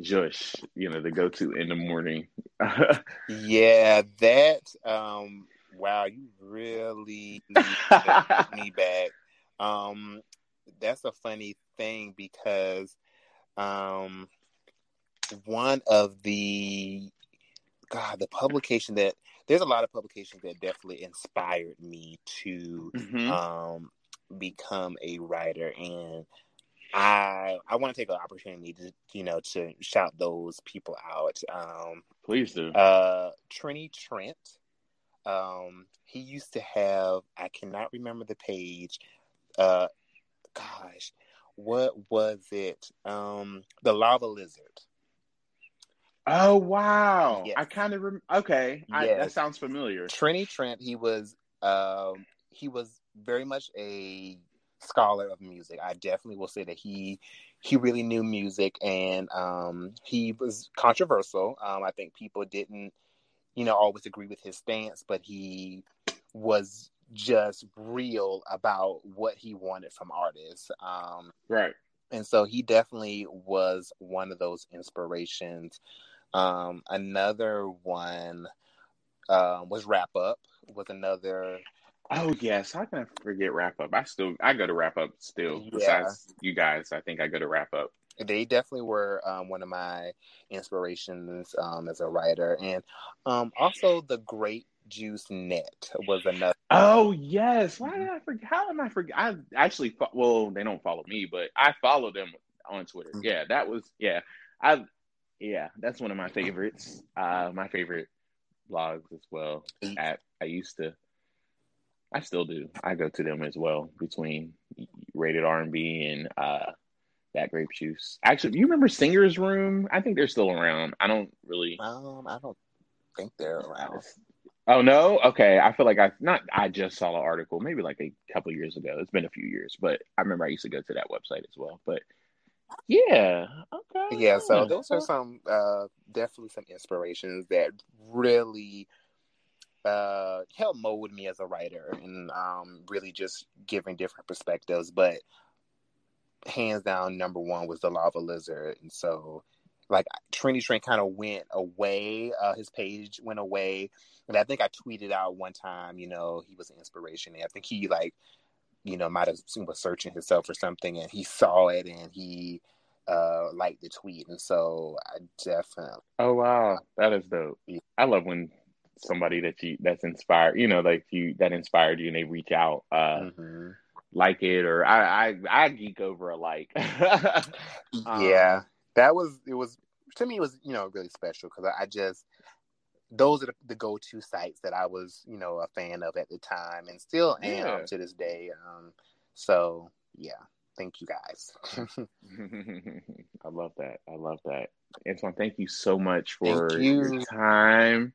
jush you know the go to in the morning *laughs* yeah that um wow you really me *laughs* back um that's a funny thing because um one of the God, the publication that there's a lot of publications that definitely inspired me to mm-hmm. um, become a writer, and I I want to take an opportunity to you know to shout those people out. Um, Please do. Uh, Trini Trent. Um, he used to have I cannot remember the page. Uh, gosh, what was it? Um, the Lava Lizard. Oh wow! Yes. I kind of rem- okay. Yes. I, that sounds familiar. Trini Trent. He was um, he was very much a scholar of music. I definitely will say that he he really knew music, and um, he was controversial. Um, I think people didn't, you know, always agree with his stance, but he was just real about what he wanted from artists. Um, right. And so he definitely was one of those inspirations um, another one uh, was Rap-Up. Was another. Oh yes, how can I forget Rap-Up? I still I go to Rap-Up still. Yeah. Besides you guys, I think I go to Rap-Up. They definitely were um, one of my inspirations um, as a writer, and um, also the Grape Juice Net was another. Oh yes, why did I forget? How am I forget? I actually fo- well, they don't follow me, but I follow them on Twitter. Mm-hmm. Yeah, that was yeah. I yeah, that's one of my favorites. Uh, my favorite blogs as well. At I used to, I still do. I go to them as well between rated R and B and uh, that grape juice. Actually, you remember Singer's Room? I think they're still around. I don't really. Um, I don't think they're around. Oh no, okay. I feel like I not. I just saw an article, maybe like a couple years ago. It's been a few years, but I remember I used to go to that website as well. But yeah. Okay. Yeah. So those are some uh, definitely some inspirations that really uh, helped mold me as a writer and um, really just giving different perspectives. But hands down, number one was the lava lizard, and so like Trini Trent kind of went away. Uh, his page went away, and I think I tweeted out one time, you know, he was an inspiration. And I think he like you know, might have was searching himself or something, and he saw it and he uh liked the tweet, and so I definitely. Oh wow, that is dope. I love when somebody that you that's inspired, you know, like you that inspired you, and they reach out, uh, mm-hmm. like it, or I I I geek over a like. *laughs* um, yeah, that was it was to me it was you know really special because I, I just those are the, the, go-to sites that I was, you know, a fan of at the time, and still am yeah. to this day. Um, so yeah, thank you guys. *laughs* *laughs* I love that. I love that, Antoine. Thank you so much for you. your time.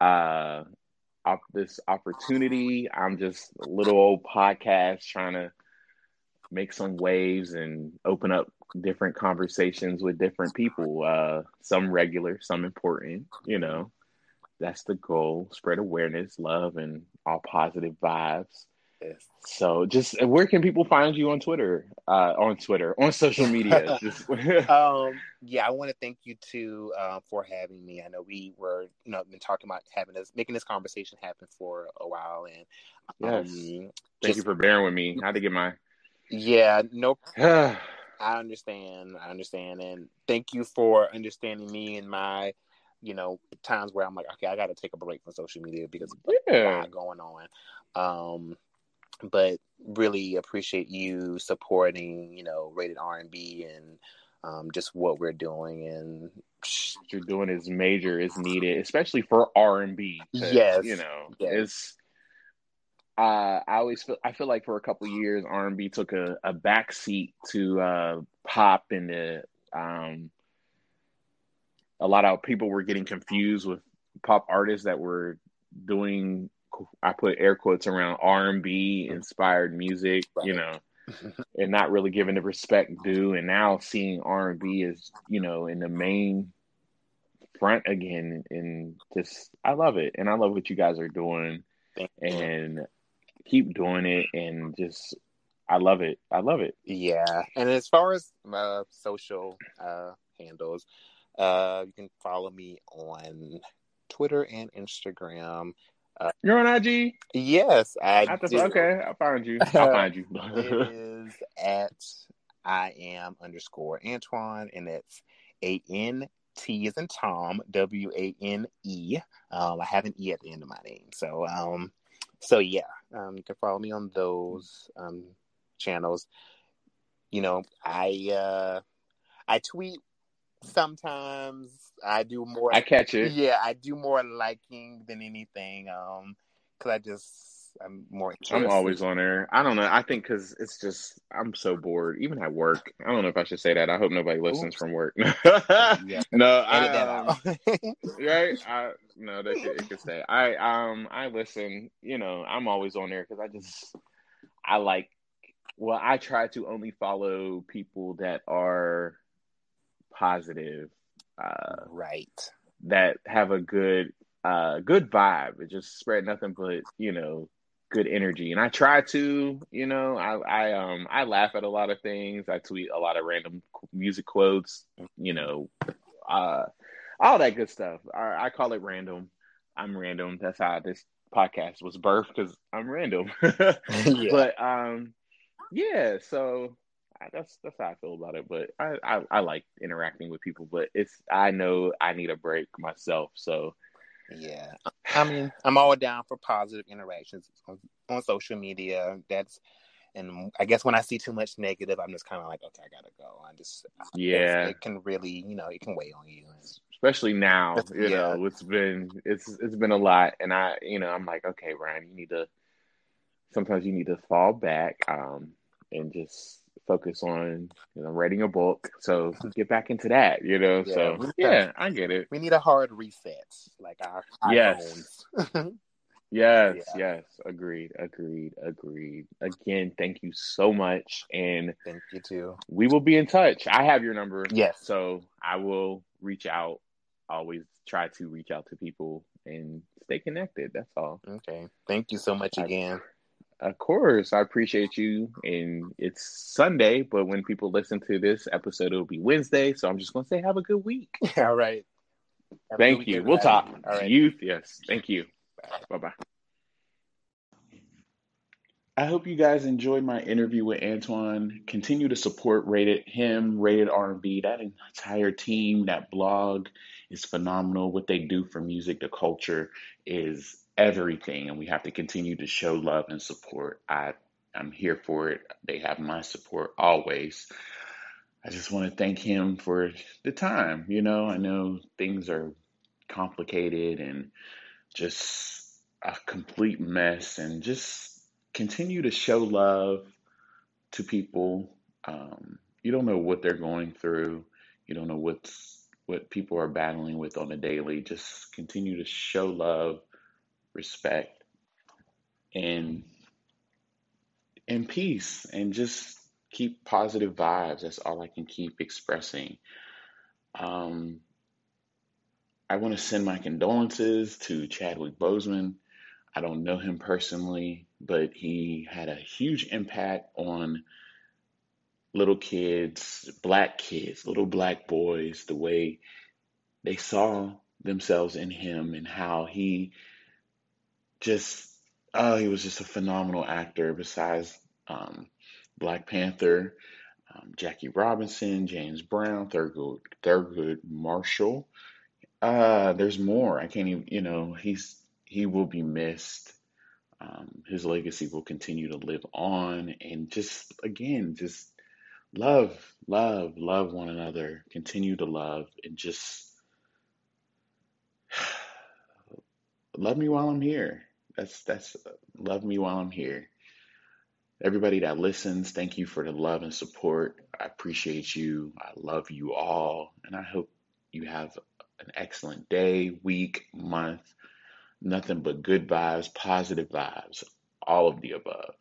Uh, this opportunity. I'm just a little old podcast trying to make some waves and open up different conversations with different people. Uh, some regular, some important. You know that's the goal. Spread awareness, love, and all positive vibes. So, just where can people find you on Twitter? Uh, on Twitter, on social media. *laughs* *laughs* um, yeah, I want to thank you too uh, for having me. I know we were, you know, been talking about having this, making this conversation happen for a while, and um, yes. thank just, you for bearing with me. How to get my yeah, no. *sighs* I understand. I understand, and thank you for understanding me and my you know, times where I'm like, okay, I got to take a break from social media because yeah. a lot going on. Um, but really appreciate you supporting, you know, rated R and B and um, just what we're doing and what you're doing is major, is needed, especially for R and B. Yes, you know, yes. it's uh, I always feel I feel like for a couple years R and B took a, a back seat to uh, pop and the um, a lot of people were getting confused with pop artists that were doing I put air quotes around R and B inspired music, right. you know, *laughs* and not really giving the respect due. And now seeing R and B is, you know, in the main front again, and just I love it, and I love what you guys are doing, and keep doing it, and just I love it. I love it. Yeah, and as far as my social uh, handles, uh, you can follow me on Twitter and Instagram uh, You're on IG? Yes, I, do. Okay, I'll find you. *laughs* I'll find you. it is at I am underscore Antoine, and it's A N T is in Tom, W A N E. Um, I have an E at the end of my name, so um, so yeah, um, you can follow me on those um channels. You know, I uh, I tweet sometimes I do more. I catch it. Yeah, I do more liking than anything. Um, because I just I'm more. Interested. I'm always on there. I don't know. I think because it's just I'm so bored, even at work. I don't know if I should say that. I hope nobody listens Oops. from work. *laughs* yeah. No, I, um, *laughs* right? I no, they could, it could say I um I listen. You know, I'm always on there because I just I like. Well, I try to only follow people that are positive, uh, right? That have a good, uh, good vibe. It just spread nothing but you know good energy. And I try to, you know, I, I um I laugh at a lot of things. I tweet a lot of random music quotes, you know, uh, all that good stuff. I, I call it random. I'm random. That's how this podcast was birthed because I'm random. *laughs* *laughs* yeah. But um, yeah. So that's that's how I feel about it. But I, I, I like interacting with people, but it's I know I need a break myself. So yeah, I mean I'm all down for positive interactions on, on social media. That's and I guess when I see too much negative, I'm just kind of like, okay, I gotta go. I just yeah, it can really you know it can weigh on you. Especially now, you yeah. know, it's been it's it's been a lot, and I you know I'm like, okay, Ryan, you need to. Sometimes you need to fall back um, and just focus on you know writing a book. So get back into that you know? Yeah, so yeah i get it. we need a hard reset like our yes. *laughs* yes yeah. yes. Agreed agreed agreed. Again thank you so much and thank you too. we will be in touch. I have your number. Yes. So i will reach out always try to reach out to people and stay connected that's all. Okay. Thank you so much again of course, I appreciate you. And it's Sunday, but when people listen to this episode, it'll be Wednesday. So I'm just going to say, have a good week. *laughs* All right. Have Thank you. We'll talk. All right. Youth, yes. Thank you. Bye bye. I hope you guys enjoyed my interview with Antoine. Continue to support Rated him, Rated R&B. That entire team, that blog is phenomenal. What they do for music, the culture is everything, and we have to continue to show love and support. I I'm here for it. They have my support always. I just want to thank him for the time. You know, I know things are complicated and just a complete mess, and just continue to show love to people. Um, you don't know what they're going through. You don't know what's what people are battling with on a daily. Just continue to show love respect, and and peace, and just keep positive vibes. That's all I can keep expressing. Um, I want to send my condolences to Chadwick Boseman. I don't know him personally, but he had a huge impact on little kids, black kids, little black boys, the way they saw themselves in him and how he just oh, he was just a phenomenal actor. Besides um, Black Panther, um, Jackie Robinson, James Brown, Thurgood Thurgood Marshall. Uh, there's more. I can't even. You know, he's he will be missed. Um, his legacy will continue to live on, and just again, just love, love, love one another. Continue to love, and just *sighs* love me while I'm here That's that's love me while I'm here. Everybody that listens, thank you for the love and support. I appreciate you. I love you all, and I hope you have an excellent day, week, month. Nothing but good vibes, positive vibes, all of the above.